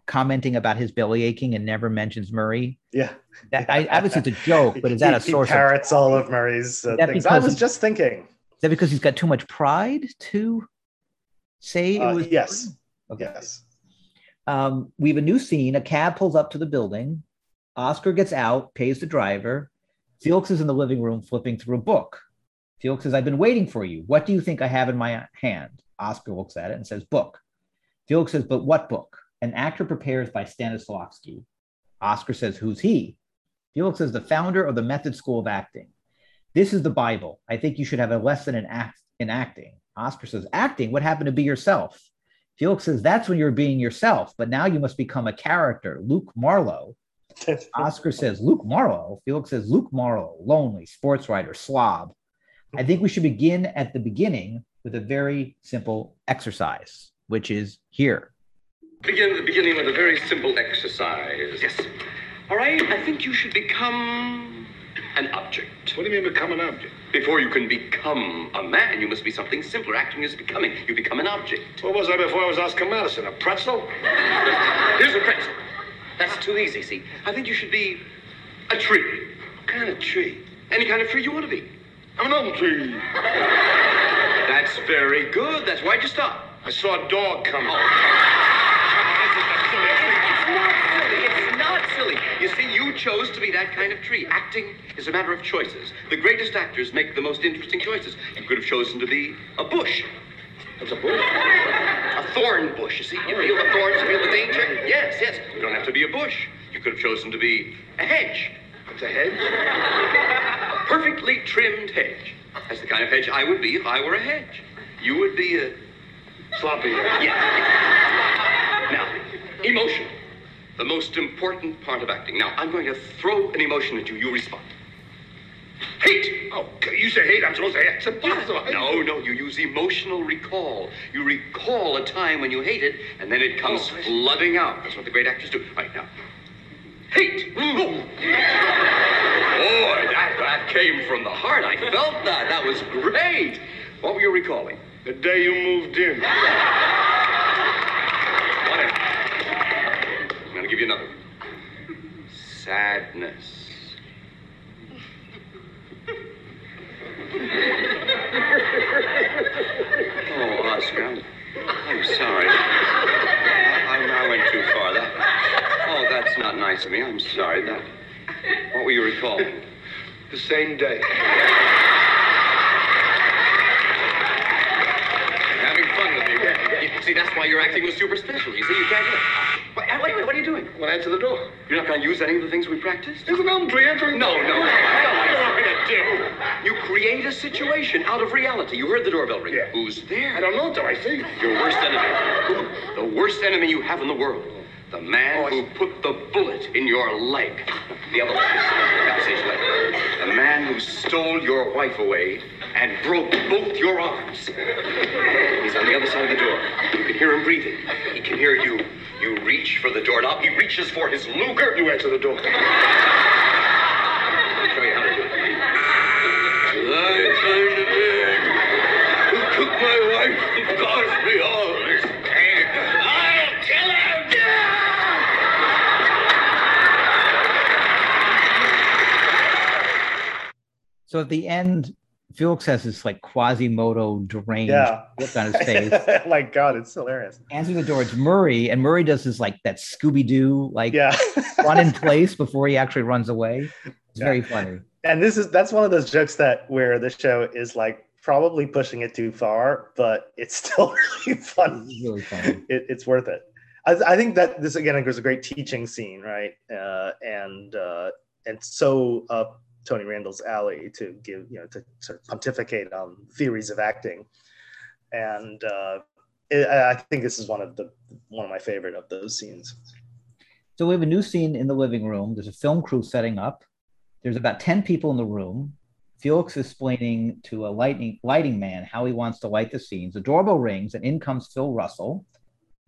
commenting about his belly aching and never mentions Murray.
yeah
That I, obviously it's a joke, but is that a
He- he
source? Of,
parrots all of murray's uh, things i was just thinking
is that because he's got too much pride to say
Uh,
it was?
yes
Okay.
yes
Um, we have a new scene. A cab pulls up to the building. Oscar gets out, pays the driver. Felix is in the living room flipping through a book. Felix says, I've been waiting for you. What do you think I have in my hand? Oscar looks at it and says, Book. Felix says, But what book? An actor prepares by Stanislavski. Oscar says, Who's he? Felix says, The founder of the Method School of Acting. This is the Bible. I think you should have a lesson in, act- in acting. Oscar says, Acting? What happened to be yourself? Felix says, That's when you're being yourself, but now you must become a character, Luke Marlowe. [LAUGHS] Oscar says, Luke Marlowe. Felix says, Luke Marlowe, lonely, sports writer, slob. I think we should begin at the beginning with a very simple exercise, which is here.
Begin at the beginning with a very simple exercise. Yes. All right, I think you should become an object.
What do you mean become an object?
Before you can become a man, you must be something simpler. Acting is becoming. You become an object.
What was I before I was Oscar Madison? A pretzel?
Here's a pretzel. That's too easy, see. I think you should be a tree.
What kind of tree?
Any kind of tree you want to be.
I'm an old tree.
That's very good. That's why'd you stop?
I saw a dog coming. Oh. [LAUGHS]
It's not silly. It's not silly. You see, you chose to be that kind of tree. Acting is a matter of choices. The greatest actors make the most interesting choices. You could have chosen to be a bush.
What's a bush?
A thorn bush, you see? You feel the thorns, you feel the danger? Yes, yes. You don't have to be a bush. You could have chosen to be a hedge.
What's a hedge?
A perfectly trimmed hedge. That's the kind of hedge I would be if I were a hedge. You would be a.
Sloppy.
Yes. Now, emotion. The most important part of acting. Now, I'm going to throw an emotion at you. You respond. Hate.
Oh, you say hate. I'm supposed to hate. It's impossible.
No, no, you use emotional recall. You recall a time when you hated, and then it comes
Oh,
flooding out. That's what the great actors do. Right now. Hate. Oh. Boy, that, that came from the heart. I felt that. That was great. What were you recalling?
The day you moved in. [LAUGHS]
Whatever. I'm going to give you another. Sadness. Oh, Oscar, I'm, I'm sorry. I, I, went too far. That, oh, that's not nice of me. I'm sorry. That. What were you recalling?
The same day.
Having fun with me. You see, that's why your acting was super special. You see, you can't do it. What, are you doing?
Well, answer the door.
You're not going to use any of the things we practiced?
There's an elm tree entering.
No, no.
Do you want me to do?
You create a situation out of reality. You heard the doorbell ring.
Yeah.
Who's there?
I don't know until I see.
Your worst enemy. The worst enemy you have in the world. The man
Oh,
who put the bullet in your leg. The other one. That's his leg. The man who stole your wife away and broke both your arms. He's on the other side of the door. You can hear him breathing. He can hear you. You reach for the doorknob. He reaches for his Luger.
You answer the door.
So at the end, Felix has this like Quasimodo deranged
Yeah.
look on his [LAUGHS] face.
like God, it's hilarious.
Answering the door. It's Murray, and Murray does this like that Scooby Doo like
Yeah. [LAUGHS]
run in place before he actually runs away. It's
Yeah.
very funny.
and this is that's one of those jokes that where the show is like probably pushing it too far, but it's still [LAUGHS] really funny.
It's really funny.
It, it's worth it. I, I think that this again was a great teaching scene, right? Uh, and uh, and so up Tony Randall's alley to give you know to sort of pontificate on theories of acting, and uh, it, I think this is one of the one of my favorite of those scenes.
So we have a new scene in the living room. There's a film crew setting up. There's about 10 people in the room. Felix is explaining to a lighting lighting man how he wants to light the scenes. The doorbell rings, and in comes Phil Russell,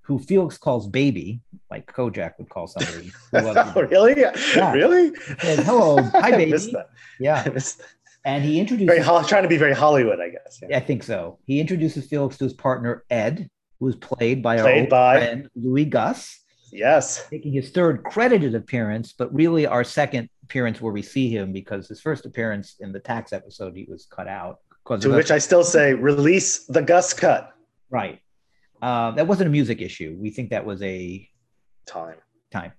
who Felix calls baby, like Kojak would call somebody. [LAUGHS]
oh, really?
Yeah.
Really?
Says, Hello, [LAUGHS] hi
I
baby.
missed that.
Yeah,
I missed that.
and he introduces.
Very Hol- trying to be very Hollywood, I guess. Yeah.
I think so. He introduces Felix to his partner Ed, who is played by our old
by-
friend Louis Guss.
Yes.
making his third credited appearance, but really our second appearance where we see him because his first appearance in the tax episode he was cut out.
To which
a-
I still say, release the Guss cut.
right. Uh, that wasn't a music issue. We think that was a
Time.
time.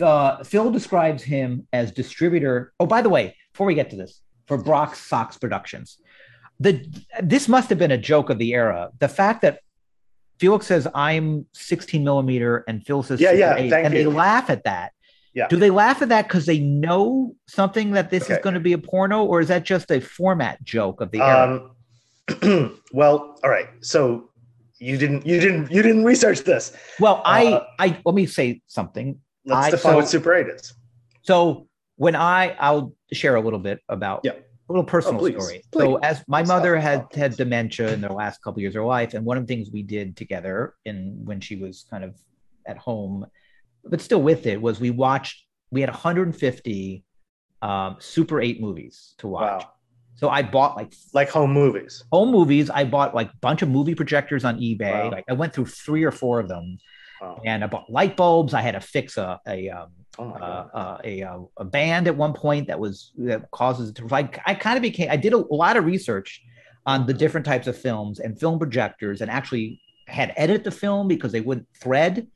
Uh, Phil describes him as distributor. Oh, by the way, before we get to this, for Brock Sox Productions, the this must have been a joke of the era. The fact that Felix says I'm 16 millimeter and Phil says
Yeah, yeah,
8,
thank
and
you.
they laugh at that.
Yeah.
Do they laugh at that because they know something that this is going to be a porno, or is that just a format joke of the era?
Um, [CLEARS THROAT] well, all right. So you didn't, you didn't, you didn't research this.
well, I,
uh,
I let me say something.
Let's
I-
define
so-
what Super 8 is.
So when I I'll share a little bit about
Yeah.
a little personal
Oh, please,
story. So as my mother had had dementia in the last couple years of her life, and one of the things we did together in when she was kind of at home, but still with it, was we watched we had 150 um, Super 8 movies to watch.
Wow.
So I bought like
Like home movies.
home movies. I bought like a bunch of movie projectors on eBay.
Wow.
Like I went through three or four of them,
Wow.
and I bought light bulbs. I had to fix a a um,
Oh
uh, uh, a, uh, a band at one point that was that causes it to like I kind of became I did a, lot of research on the different types of films and film projectors and actually had edit the film because they wouldn't thread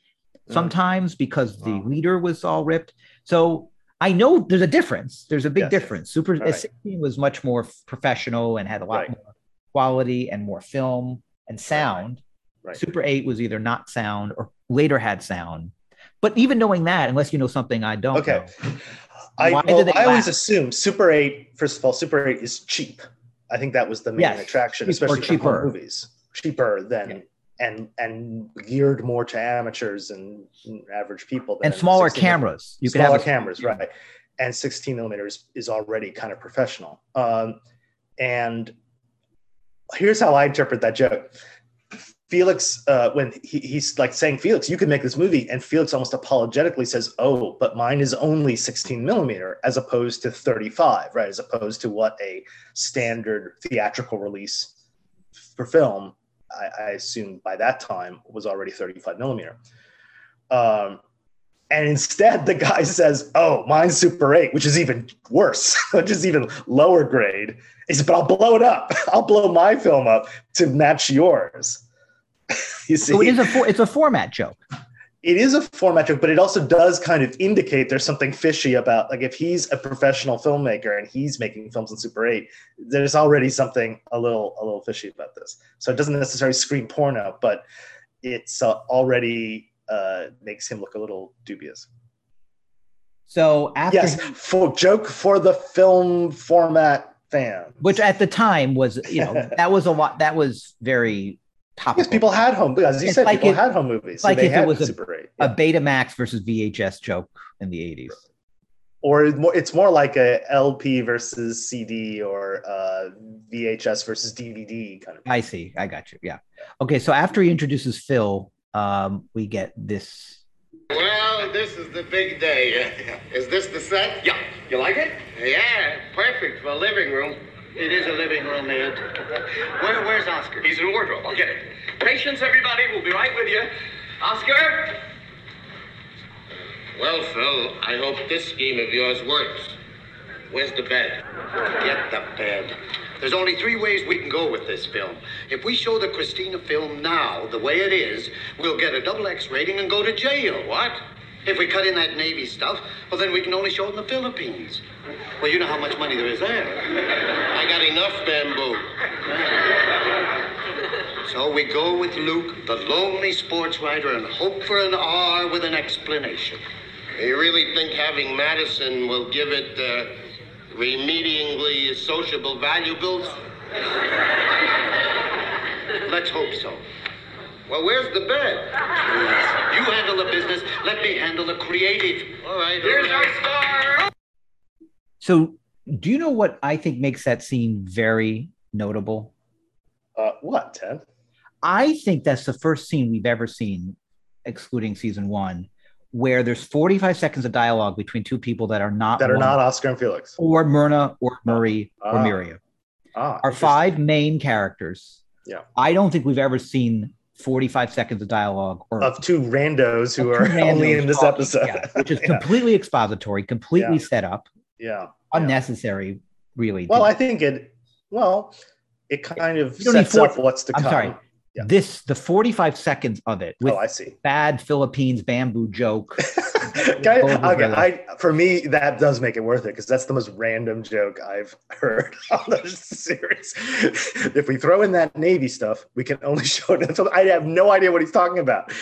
sometimes because the
Mm.
Leader was all ripped. So I know there's a difference. There's a big
Yes,
difference. Super
Right.
16 was much more professional and had a lot
Right.
more quality and more film and sound.
Right.
Super 8 was either not sound or later had sound. But even knowing that, unless you know something I don't
Okay.
know,
I, well, I always assume Super 8, first of all, Super 8 is cheap. I think that was the main
Yes,
attraction, especially for
cheaper.
movies. Cheaper than
Yeah.
And and geared more to amateurs and average people.
and smaller cameras. You
smaller
have a,
cameras, right? And 16 millimeters is already kind of professional. Um, and here's how I interpret that joke. Felix, uh, when he, he's like saying, Felix, you can make this movie, and Felix almost apologetically says, "Oh, but mine is only 16 millimeter, as opposed to 35, right? As opposed to what a standard theatrical release for film, I, I assume by that time was already 35 millimeter." Um, and instead, the guy [LAUGHS] says, "Oh, mine's Super 8, which is even worse, [LAUGHS] which is even lower grade." He said, "But I'll blow it up. [LAUGHS] I'll blow my film up to match yours." you see,
so it is a for, it's a format joke.
It is a format joke, but it also does kind of indicate there's something fishy about like if he's a professional filmmaker and he's making films in Super 8, there's already something a little a little fishy about this. So it doesn't necessarily scream porno, but it's uh, already uh, makes him look a little dubious.
So after
Yes, for joke for the film format fan.
which at the time was you know [LAUGHS] that was a lot that was very topical.
Yes, people had home, as you
It's
said,
like
people
it-
had home movies. so
like
they
if it
had
was a-
Super 8.
a
yeah.
Betamax versus VHS joke in the 80s.
or it's more, like a LP versus CD or uh, VHS versus DVD kind of.
I see. I got you. Yeah. Okay. So after he introduces Phil, um, we get this.
Well, this is the big day. [LAUGHS] Is this the set?
Yeah, you like it?
Yeah, perfect for a living room.
It is a living room, Ed. Where, where's Oscar?
He's in the wardrobe. I'll get it. Patience, everybody. We'll be right with you. Oscar?
Well, Phil, I hope this scheme of yours works.
Where's the bed? Get the bed. There's only three ways we can go with this film. If we show the Christina film now, the way it is, we'll get a double X rating and go to jail. What? If we cut in that Navy stuff, well, then we can only show it in the Philippines. Well, you know how much money there is there. I got enough bamboo. So we go with Luke, the lonely sports writer, and hope for an R with an explanation.
You really think having Madison will give it uh, remedially sociable value valuables?
Let's hope so.
Well, where's the bed?
You handle the business, let me handle the creative.
All right.
Here's our star.
So, do you know what I think makes that scene very notable?
Uh, what, Ted?
I think that's the first scene we've ever seen, excluding season one, where there's 45 seconds of dialogue between two people that are not
That are not Oscar and Felix.
or Myrna or Murray or
Ah.
Miriam.
Ah,
Our five main characters.
Yeah.
I don't think we've ever seen 45 seconds of dialogue or
of two randos who
of
are
two [LAUGHS]
only in this
talking,
episode,
yeah, which is [LAUGHS]
Yeah.
completely expository, completely
Yeah.
set up,
yeah.
unnecessary, really.
Well, I think it. Well, it kind of
You don't need
sets up what's to
I'm
come.
sorry. This the 45 seconds of it oh, with
Oh, I see.
bad Philippines bamboo joke. [LAUGHS] [LAUGHS]
Okay, okay, I for me that does make it worth it because that's the most random joke I've [LAUGHS] heard on the series. [LAUGHS] if we throw in that Navy stuff, we can only show it. I have no idea what he's talking about,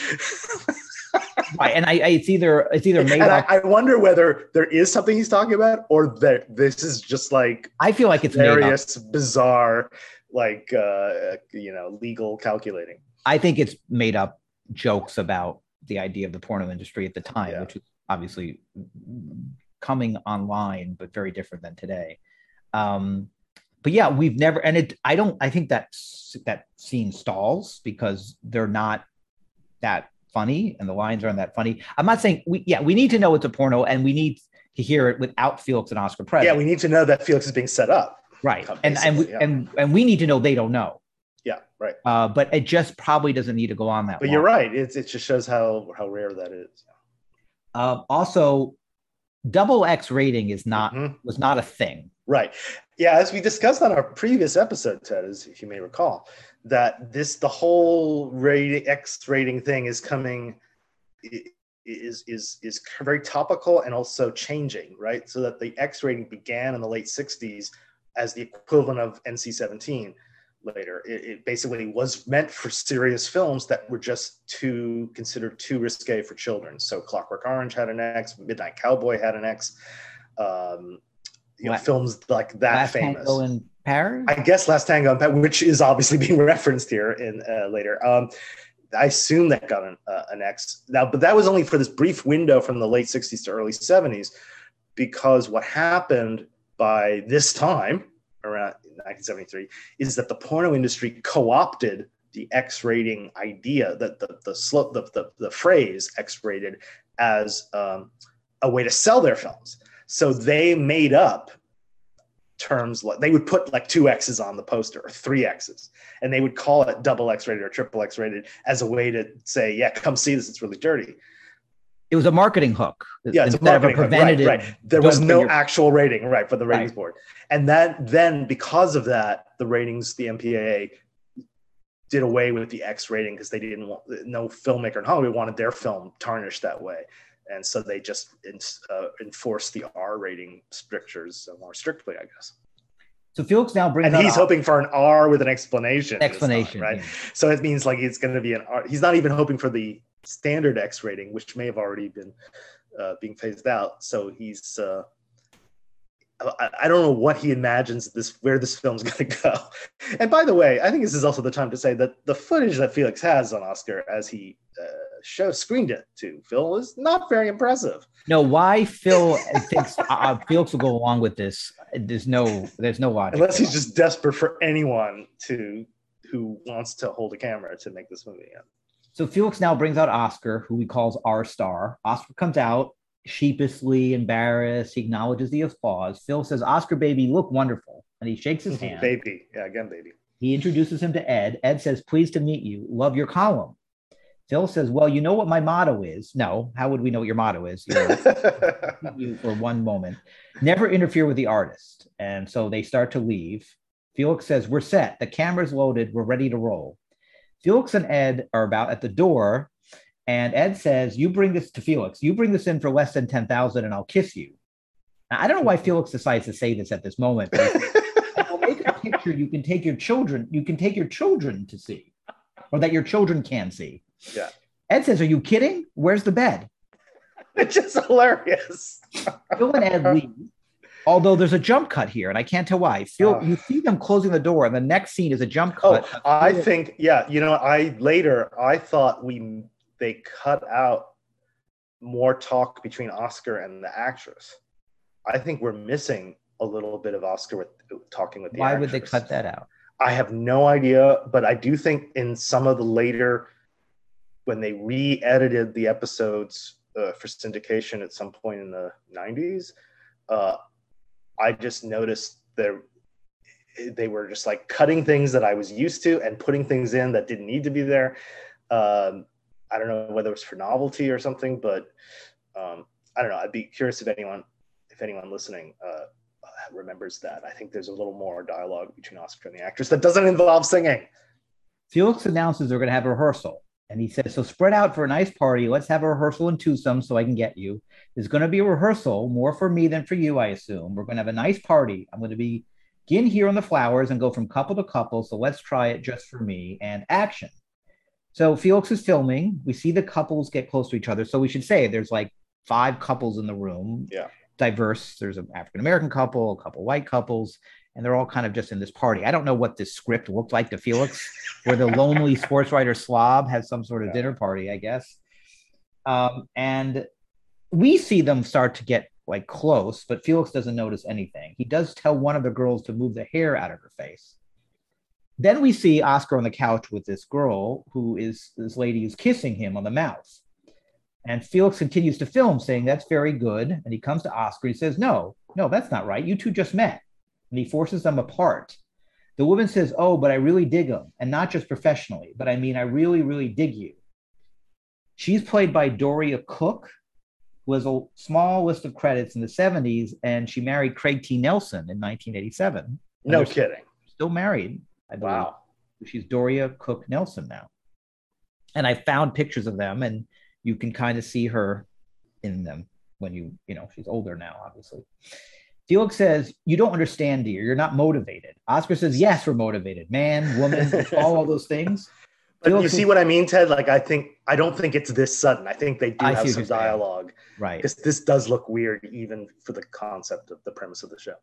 right, and I, I it's either it's either made
and I,
up.
I wonder whether there is something he's talking about or that this is just like
I feel like it's made up.
various bizarre, like uh, you know, legal calculating.
I think it's made up jokes about the idea of the porno industry at the time,
Yeah.
which was obviously coming online, but very different than today. Um, but yeah, we've never, and it, I don't, I think that that scene stalls because they're not that funny and the lines aren't that funny. I'm not saying we, yeah, we need to know it's a porno and we need to hear it without Felix and Oscar present.
Yeah, we need to know that Felix is being set up.
right. And, and, we,
yeah.
and, and we need to know they don't know.
Right.
Uh, but it just probably doesn't need to go on that
But
long.
you're right. It, it just shows how how rare that is.
Um, also, double X rating is not
Mhm.
was not a thing.
Right. Yeah, as we discussed on our previous episode, Ted, as if you may recall, that this the whole rating X rating thing is coming is is is very topical and also changing, right? So that the X rating began in the late 60s as the equivalent of NC-17 later. It, it basically was meant for serious films that were just too considered too risque for children. So Clockwork Orange had an X, Midnight Cowboy had an X. Um, you know, films like that
Last
famous.
Tango in Paris.
I guess Last Tango in Paris, which is obviously [LAUGHS] being referenced here in uh, later. Um, I assume that got an, uh, an X now, but that was only for this brief window from the late '60s to early '70s, because what happened by this time around 1973 is that the porno industry co-opted the X rating idea, that the the, the the the phrase X rated as um, a way to sell their films. So they made up terms like they would put like two X's on the poster or three X's, and they would call it double X rated or triple X rated as a way to say, yeah, come see this, it's really dirty.
It was a marketing hook.
Yeah, it's a marketing hook. Right, right. There was no actual rating, right, for the ratings
Right.
board. And that then because of that, the ratings, the MPAA did away with the X rating because they didn't want no filmmaker in Hollywood wanted their film tarnished that way. And so they just uh, enforced the R rating strictures more strictly, I guess.
So Felix now brings
And he's hoping for an R with an explanation. this time,
explanation,
right?
yeah.
So it means like it's going to be an R. He's not even hoping for the standard X rating, which may have already been uh, being phased out. So he's. Uh, I, I don't know what he imagines this where this film's [LAUGHS] going to go. And by the way, I think this is also the time to say that the footage that Felix has on Oscar as he uh, show screened it to Phil is not very impressive.
No, why Phil thinks uh, Felix will go along with this? There's no, there's no logic.
Unless he's just desperate for anyone to who wants to hold a camera to make this movie. Yeah.
So Felix now brings out Oscar, who he calls our star. Oscar comes out sheepishly embarrassed. He acknowledges the applause. Phil says, "Oscar, baby, look wonderful," and he shakes his [LAUGHS] hand.
baby. Yeah, again, baby.
He introduces him to Ed. Ed says, "Pleased to meet you. Love your column." Phil says, Well, you know what my motto is. No, how would we know what your motto is? You know, [LAUGHS] you for one moment. Never interfere with the artist. And so they start to leave. Felix says, We're set. The camera's loaded. We're ready to roll. Felix and Ed are about at the door. And Ed says, You bring this to Felix. You bring this in for less than 10,000 and I'll kiss you. Now, I don't know why mm-hmm. Felix decides to say this at this moment. but I'll make a picture you can take your children, you can take your children to see, or that your children can see.
Yeah.
Ed says, Are you kidding? Where's the bed? [LAUGHS]
It's just hilarious.
Phil and Ed leave. Although there's a jump cut here, and I can't tell why. Phil,
Oh.
you see them closing the door, and the next scene is a jump cut.
Oh,
cut.
I think yeah. You know, I later I thought we they cut out more talk between Oscar and the actress. I think we're missing a little bit of Oscar with talking with the.
why would they cut that out?
I have no idea, but I do think in some of the later, when they re-edited the episodes uh, for syndication at some point in the '90s, uh, I just noticed there they were just like cutting things that I was used to and putting things in that didn't need to be there. Um, I don't know whether it was for novelty or something, but um, I don't know. I'd be curious if anyone, if anyone listening, uh, remembers that. I think there's a little more dialogue between Oscar and the actress that doesn't involve singing.
Felix announces they're going to have a rehearsal. And he says, So spread out for a nice party. Let's have a rehearsal in twosome so I can get you. There's going to be a rehearsal, more for me than for you, I assume. We're going to have a nice party. I'm going to be begin here on the flowers and go from couple to couple. So let's try it just for me and action. So Felix is filming. We see the couples get close to each other. So we should say there's like five couples in the room.
Yeah.
Diverse. There's an African American couple, a couple white couples, and they're all kind of just in this party. I don't know what this script looked like to Felix, where the lonely [LAUGHS] sports writer slob has some sort of dinner party, I guess. Um, and we see them start to get like close, but Felix doesn't notice anything. He does tell one of the girls to move the hair out of her face. Then we see Oscar on the couch with this girl who is this lady is kissing him on the mouth. And Felix continues to film, saying, That's very good. And he comes to Oscar. He says, No, no, that's not right. You two just met. And he forces them apart. The woman says, Oh, but I really dig him. And not just professionally, but I mean, I really, really dig you. She's played by Doria Cook, who has a small list of credits in the 70s, and she married Craig T. Nelson in 1987.
No kidding.
Still married, I believe.
Wow.
She's Doria Cook Nelson now. And I found pictures of them, and you can kind of see her in them when you, you know, she's older now, obviously. Felix says, You don't understand, dear. You're not motivated. Oscar says, Yes, we're motivated. Man, woman, [LAUGHS] all, all those things.
But you see what I mean, Ted? Like I think I don't think it's this sudden. I think they do
I
have some dialogue.
Right.
Because this does look weird, even for the concept of the premise of the show.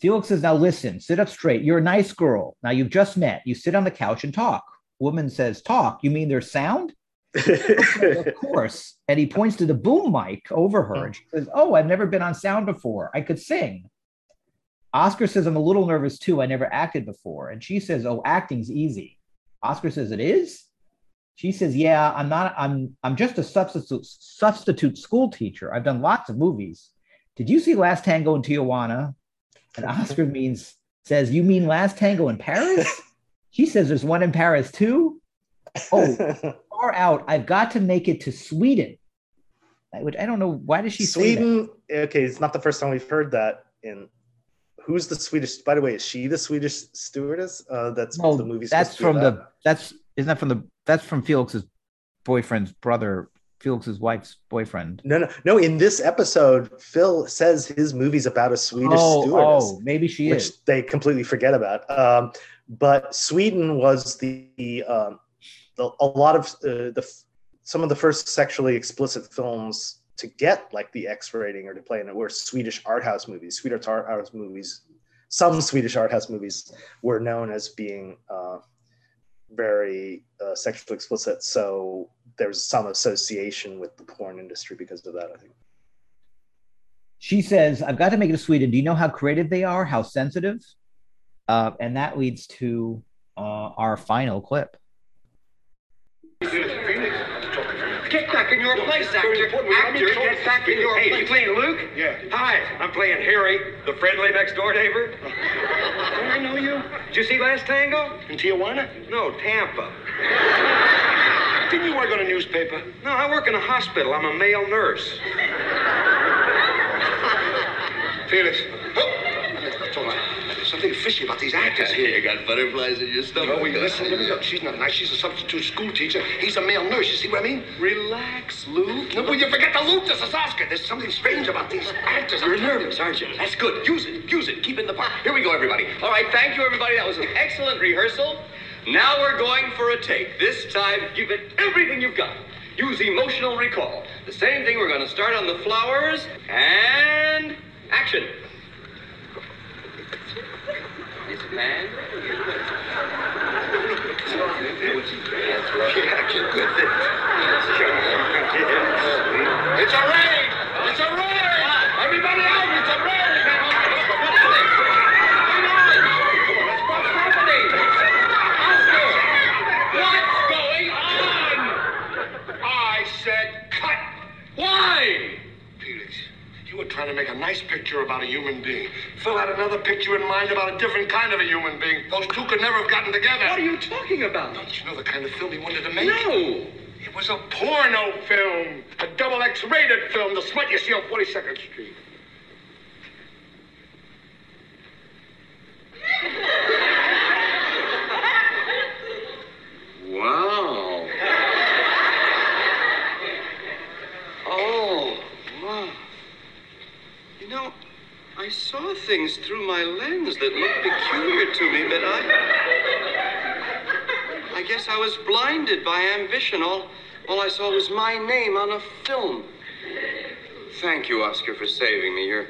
Felix says, Now listen, sit up straight. You're a nice girl. Now you've just met. You sit on the couch and talk. Woman says, Talk. You mean there's sound? Of course. And he points to the boom mic over her and she says, Oh, I've never been on sound before. I could sing. Oscar says, I'm a little nervous too. I never acted before. And she says, Oh, acting's easy. Oscar says, It is? She says, Yeah, I'm not, I'm I'm just a substitute substitute school teacher. I've done lots of movies. Did you see Last Tango in Tijuana? And Oscar means says, You mean Last Tango in Paris? [LAUGHS] She says there's one in Paris too. Oh, [LAUGHS] far out. I've got to make it to Sweden. I- Which I don't know. Why does she say that?
Sweden. Okay, it's not the first time we've heard that. In who's the Swedish? By the way, is she the Swedish stewardess? Uh, that's
No,
the movie.
that's from the that's isn't that from the that's from Felix's boyfriend's brother, Felix's wife's boyfriend.
No, no, no. In this episode, Phil says his movie's about a Swedish
Oh,
stewardess.
oh, maybe she
which
is.
they completely forget about. Um, but Sweden was the, um, the a lot of uh, the some of the first sexually explicit films to get like the X rating or to play in it were Swedish art house movies. Swedish art house movies, some Swedish art house movies were known as being uh, very uh, sexually explicit. So there's some association with the porn industry because of that. I think.
She says, "I've got to make it to Sweden. Do you know how creative they are? How sensitive?" Uh, and that leads to uh, our final clip.
Get back in your place, actor. Actor, get back in your
Hey,
place.
you playing Luke?
Yeah.
Hi, I'm playing Harry, the friendly next door neighbor.
Don't [LAUGHS] I know you?
Did you see Last Tango?
In Tijuana?
No, Tampa. Didn't you work on a newspaper?
No, I work in a hospital. I'm a male nurse.
Felix. Fishy about these actors [LAUGHS] here.
You got butterflies in your stomach.
Listen, let me go. She's not nice. She's a substitute school teacher. He's a male nurse. You see what I mean?
Relax, Lou.
No, but you forget the Luke. This is Oscar. There's something strange about these actors.
You're nervous, aren't you? That's good. Use it. Use it. Keep it in the part. Here we go, everybody. All right, thank you, everybody. That was an excellent rehearsal. Now we're going for a take. This time, give it everything you've got. Use emotional recall. The same thing. We're going to start on the flowers and action. Man.
It's a raid! It's a raid! Everybody out! It's a raid!
What's going on?
I said cut!
Why?
You were trying to make a nice picture about a human being. Phil had another picture in mind about a different kind of a human being. Those two could never have gotten together.
What are you talking about?
Don't you know the kind of film he wanted to make?
No.
It was a porno film. A double X rated film. The smut you see on 42nd Street. [LAUGHS]
Wow. Oh, wow. You know, I saw things through my lens that looked peculiar to me, but I. I guess I was blinded by ambition. All, all I saw was my name on a film. Thank you, Oscar, for saving me. You're,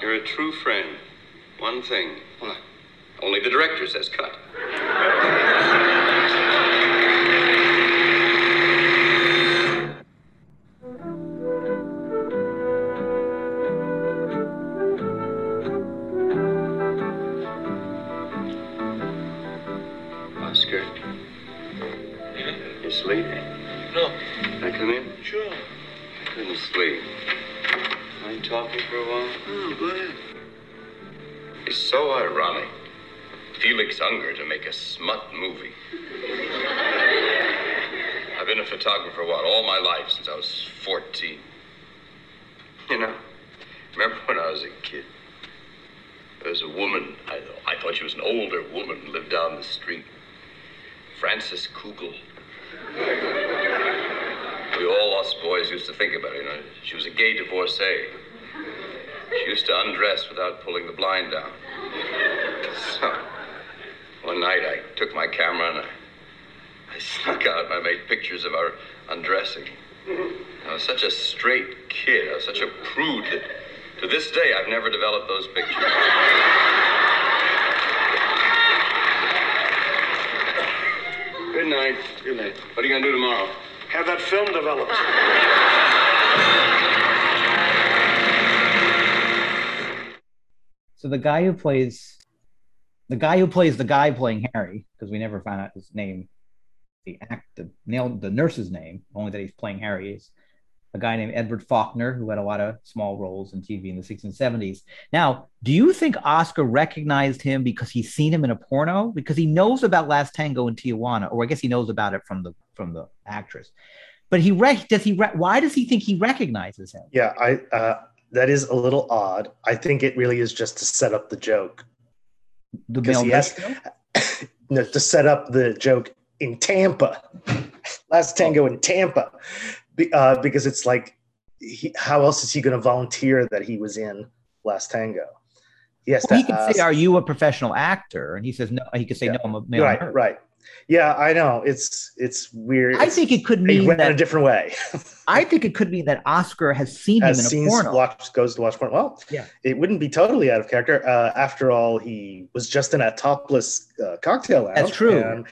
you're a true friend. One thing.
What?
Only the director says cut.
Guy who plays the guy who plays the guy playing Harry, because we never found out his name, the act the nailed the nurse's name, only that he's playing Harry is a guy named Edward Faulkner, who had a lot of small roles in TV in the 60s and 70s. Now, do you think Oscar recognized him because he's seen him in a porno? Because he knows about Last Tango in Tijuana, or I guess he knows about it from the from the actress. But he rec- does he re- why does he think he recognizes him?
Yeah, I uh, that is a little odd. I think it really is just to set up the joke.
The male
has- [COUGHS] No, to set up the joke in Tampa, [LAUGHS] Last Tango in Tampa, uh, because it's like, he, how else is he going to volunteer that he was in Last Tango? Has
Well, he could
ask-
say, "Are you a professional actor?" And he says, "No." He could say,
Yeah.
"No, I'm a male
right,
nurse."
right. Yeah, I know. It's it's weird.
I
It's-
think it could
he
mean
went in a
that.
different way. [LAUGHS]
I think it could mean that Oscar has seen him
As
in a porno.
watch goes to watch porn. Well,
Yeah.
it wouldn't be totally out of character. Uh, after all, he was just in a topless uh, cocktail lounge.
That's true.
and-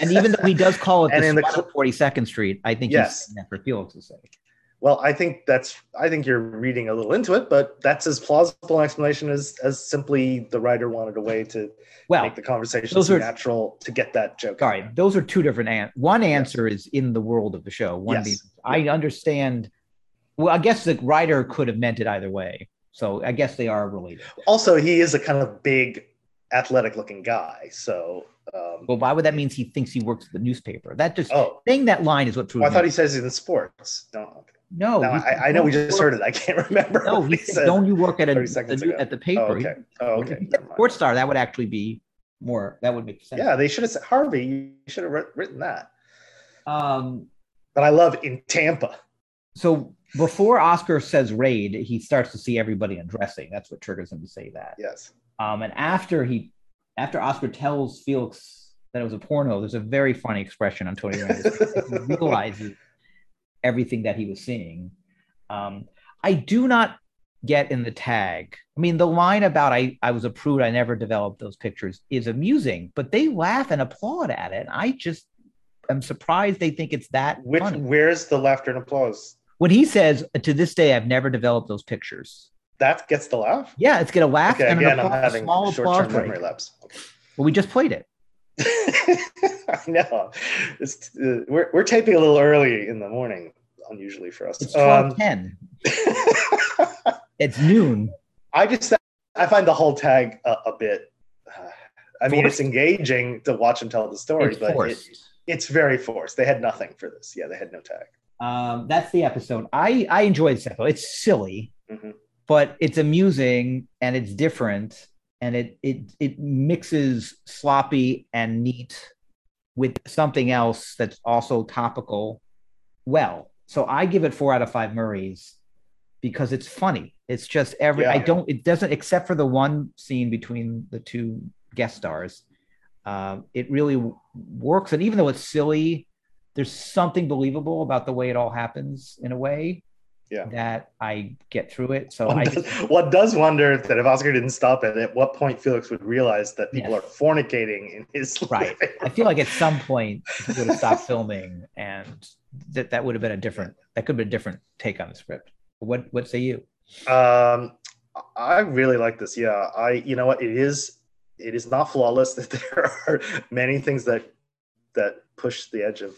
And even though he does call it [LAUGHS]
And
the
in the cl-
42nd Street, I think
Yes.
he's that for Felix's sake.
Well, I think that's I think you're reading a little into it, but that's as plausible an explanation as as simply the writer wanted a way to
Well,
make the conversation
those are-
natural to get that joke.
Sorry, those are two different answers. One answer is in the world of the show. One
Yes.
being, I understand. Well, I guess the writer could have meant it either way. So I guess they are related.
Also, he is a kind of big athletic looking guy. So um,
Well, why would that means he thinks he works at the newspaper? That just
oh,
saying that line is what
well, I thought
me-
he says he's in sports. No,
no.
no I, I know we just
work-
heard it. I can't [LAUGHS] remember.
No, he said. "Don't you work at a
30
the-
ago.
at the paper?"
Oh, okay. Oh, okay.
If he said
Never mind.
Sports star. That would actually be more. That would make sense.
Yeah, they should have said Harvey. You should have written that.
Um.
But I love in Tampa.
So before Oscar says raid, he starts to see everybody undressing. That's what triggers him to say that.
Yes.
Um, and after he, after Oscar tells Felix that it was a porno, there's a very funny expression on Tony Randall's face. [LAUGHS] he realizes everything that he was seeing. Um, I do not get in the tag. I mean, the line about I, I was a prude, I never developed those pictures is amusing, but they laugh and applaud at it. I just am surprised they think it's that
Which
funny.
where's the laughter and applause?
When he says, to this day, I've never developed those pictures.
That gets the laugh.
Yeah, it's gonna laugh
Okay,
and an
again, I'm having
small applause
short-term memory lapse.
Well, we just played it. [LAUGHS]
I know. It's, uh, we're we're taping a little early in the morning, unusually for us.
It's twelve
Um,
ten. [LAUGHS] It's noon.
I just I find the whole tag a, a bit. Uh, I mean,
Forced?
it's engaging to watch him tell the story,
It's
but it, it's very forced. They had nothing for this. Yeah, they had no tag.
Um, that's the episode. I I enjoyed this episode. It's silly,
Mhm.
but it's amusing and it's different, and it it it mixes sloppy and neat with something else that's also topical. Well, so I give it four out of five Murrays because it's funny. It's just every I don't. It doesn't except for the one scene between the two guest stars. Um, it really w- works, and even though it's silly, there's something believable about the way it all happens in a way
Yeah.
that I get through it. So
One
I
does,
just,
one does wonder that if Oscar didn't stop it, at what point Felix would realize that people
Yes.
are fornicating in his
right. I feel like at some point he would have stopped filming, and that that would have been a different. That could have been a different take on the script. What What say you?
Um, I really like this. Yeah, I you know what it is. It is not flawless. That [LAUGHS] there are many things that that push the edge of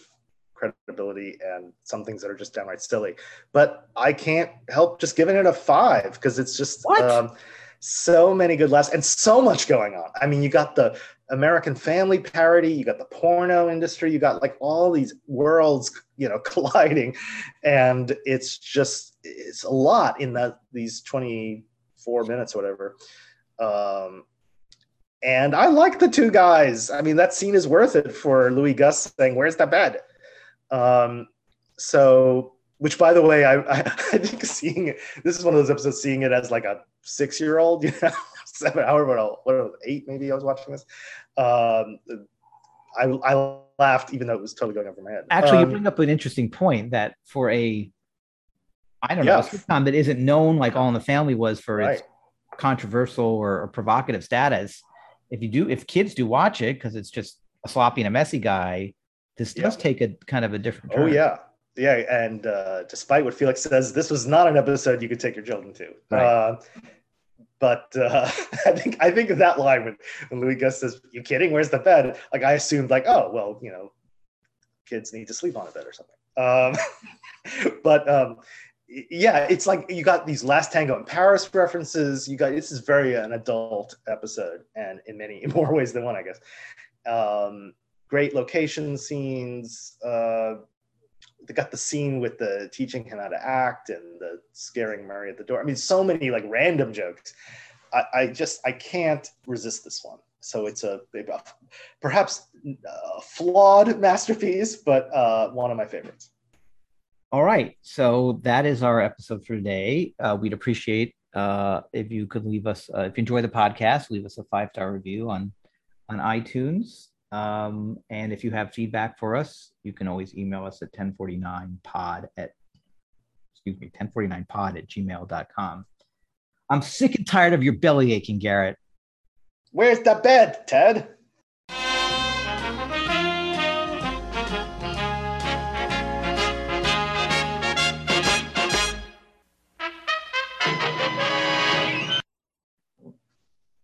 credibility and some things that are just downright silly. But I can't help just giving it a five because it's just um, so many good laughs and so much going on. I mean, you got the American Family parody, you got the porno industry, you got like all these worlds, you know, [LAUGHS] colliding, and it's just it's a lot in that these 24 minutes or whatever. Um, and I like the two guys. I mean, that scene is worth it for Louis Guss saying, "Where's the bed?" Um, so, which by the way, I, I [LAUGHS] I think seeing it, this is one of those episodes seeing it as like a six year old, [LAUGHS] you know, seven, however, what, what eight maybe I was watching this. Um, I I laughed even though it was totally going over my head.
Actually, you
Um,
bring up an interesting point that for a, I don't know,
Yeah.
a sitcom that isn't known like All in the Family was for its controversial or, or provocative status. If you do, if kids do watch it because it's just a sloppy and a messy guy, this
Yeah.
does take a kind of a different.
Oh yeah, yeah. And uh, despite what Felix says, this was not an episode you could take your children to.
Right.
Uh, but uh, [LAUGHS] I think I think of that line when, when Louis Guss says, "You kidding? Where's the bed?" Like I assumed, like, oh well, you know, kids need to sleep on a bed or something. Um, [LAUGHS] but um, yeah, it's like you got these Last Tango in Paris references. You got this is very an adult episode, and in many in [LAUGHS] more ways than one, I guess. Um, great location scenes. Uh, they got the scene with the teaching him how to act and the scaring Murray at the door. I mean, so many like random jokes. I, I just I can't resist this one. So it's a, a perhaps a flawed masterpiece, but uh, one of my favorites.
All right. So that is our episode for today. Uh, we'd appreciate uh, if you could leave us, uh, if you enjoy the podcast, leave us a five star review on on iTunes. Um, and if you have feedback for us, you can always email us at 1049pod at excuse me, 1049pod at gmail.com. I'm sick and tired of your belly aching, Garrett.
Where's the bed, Ted?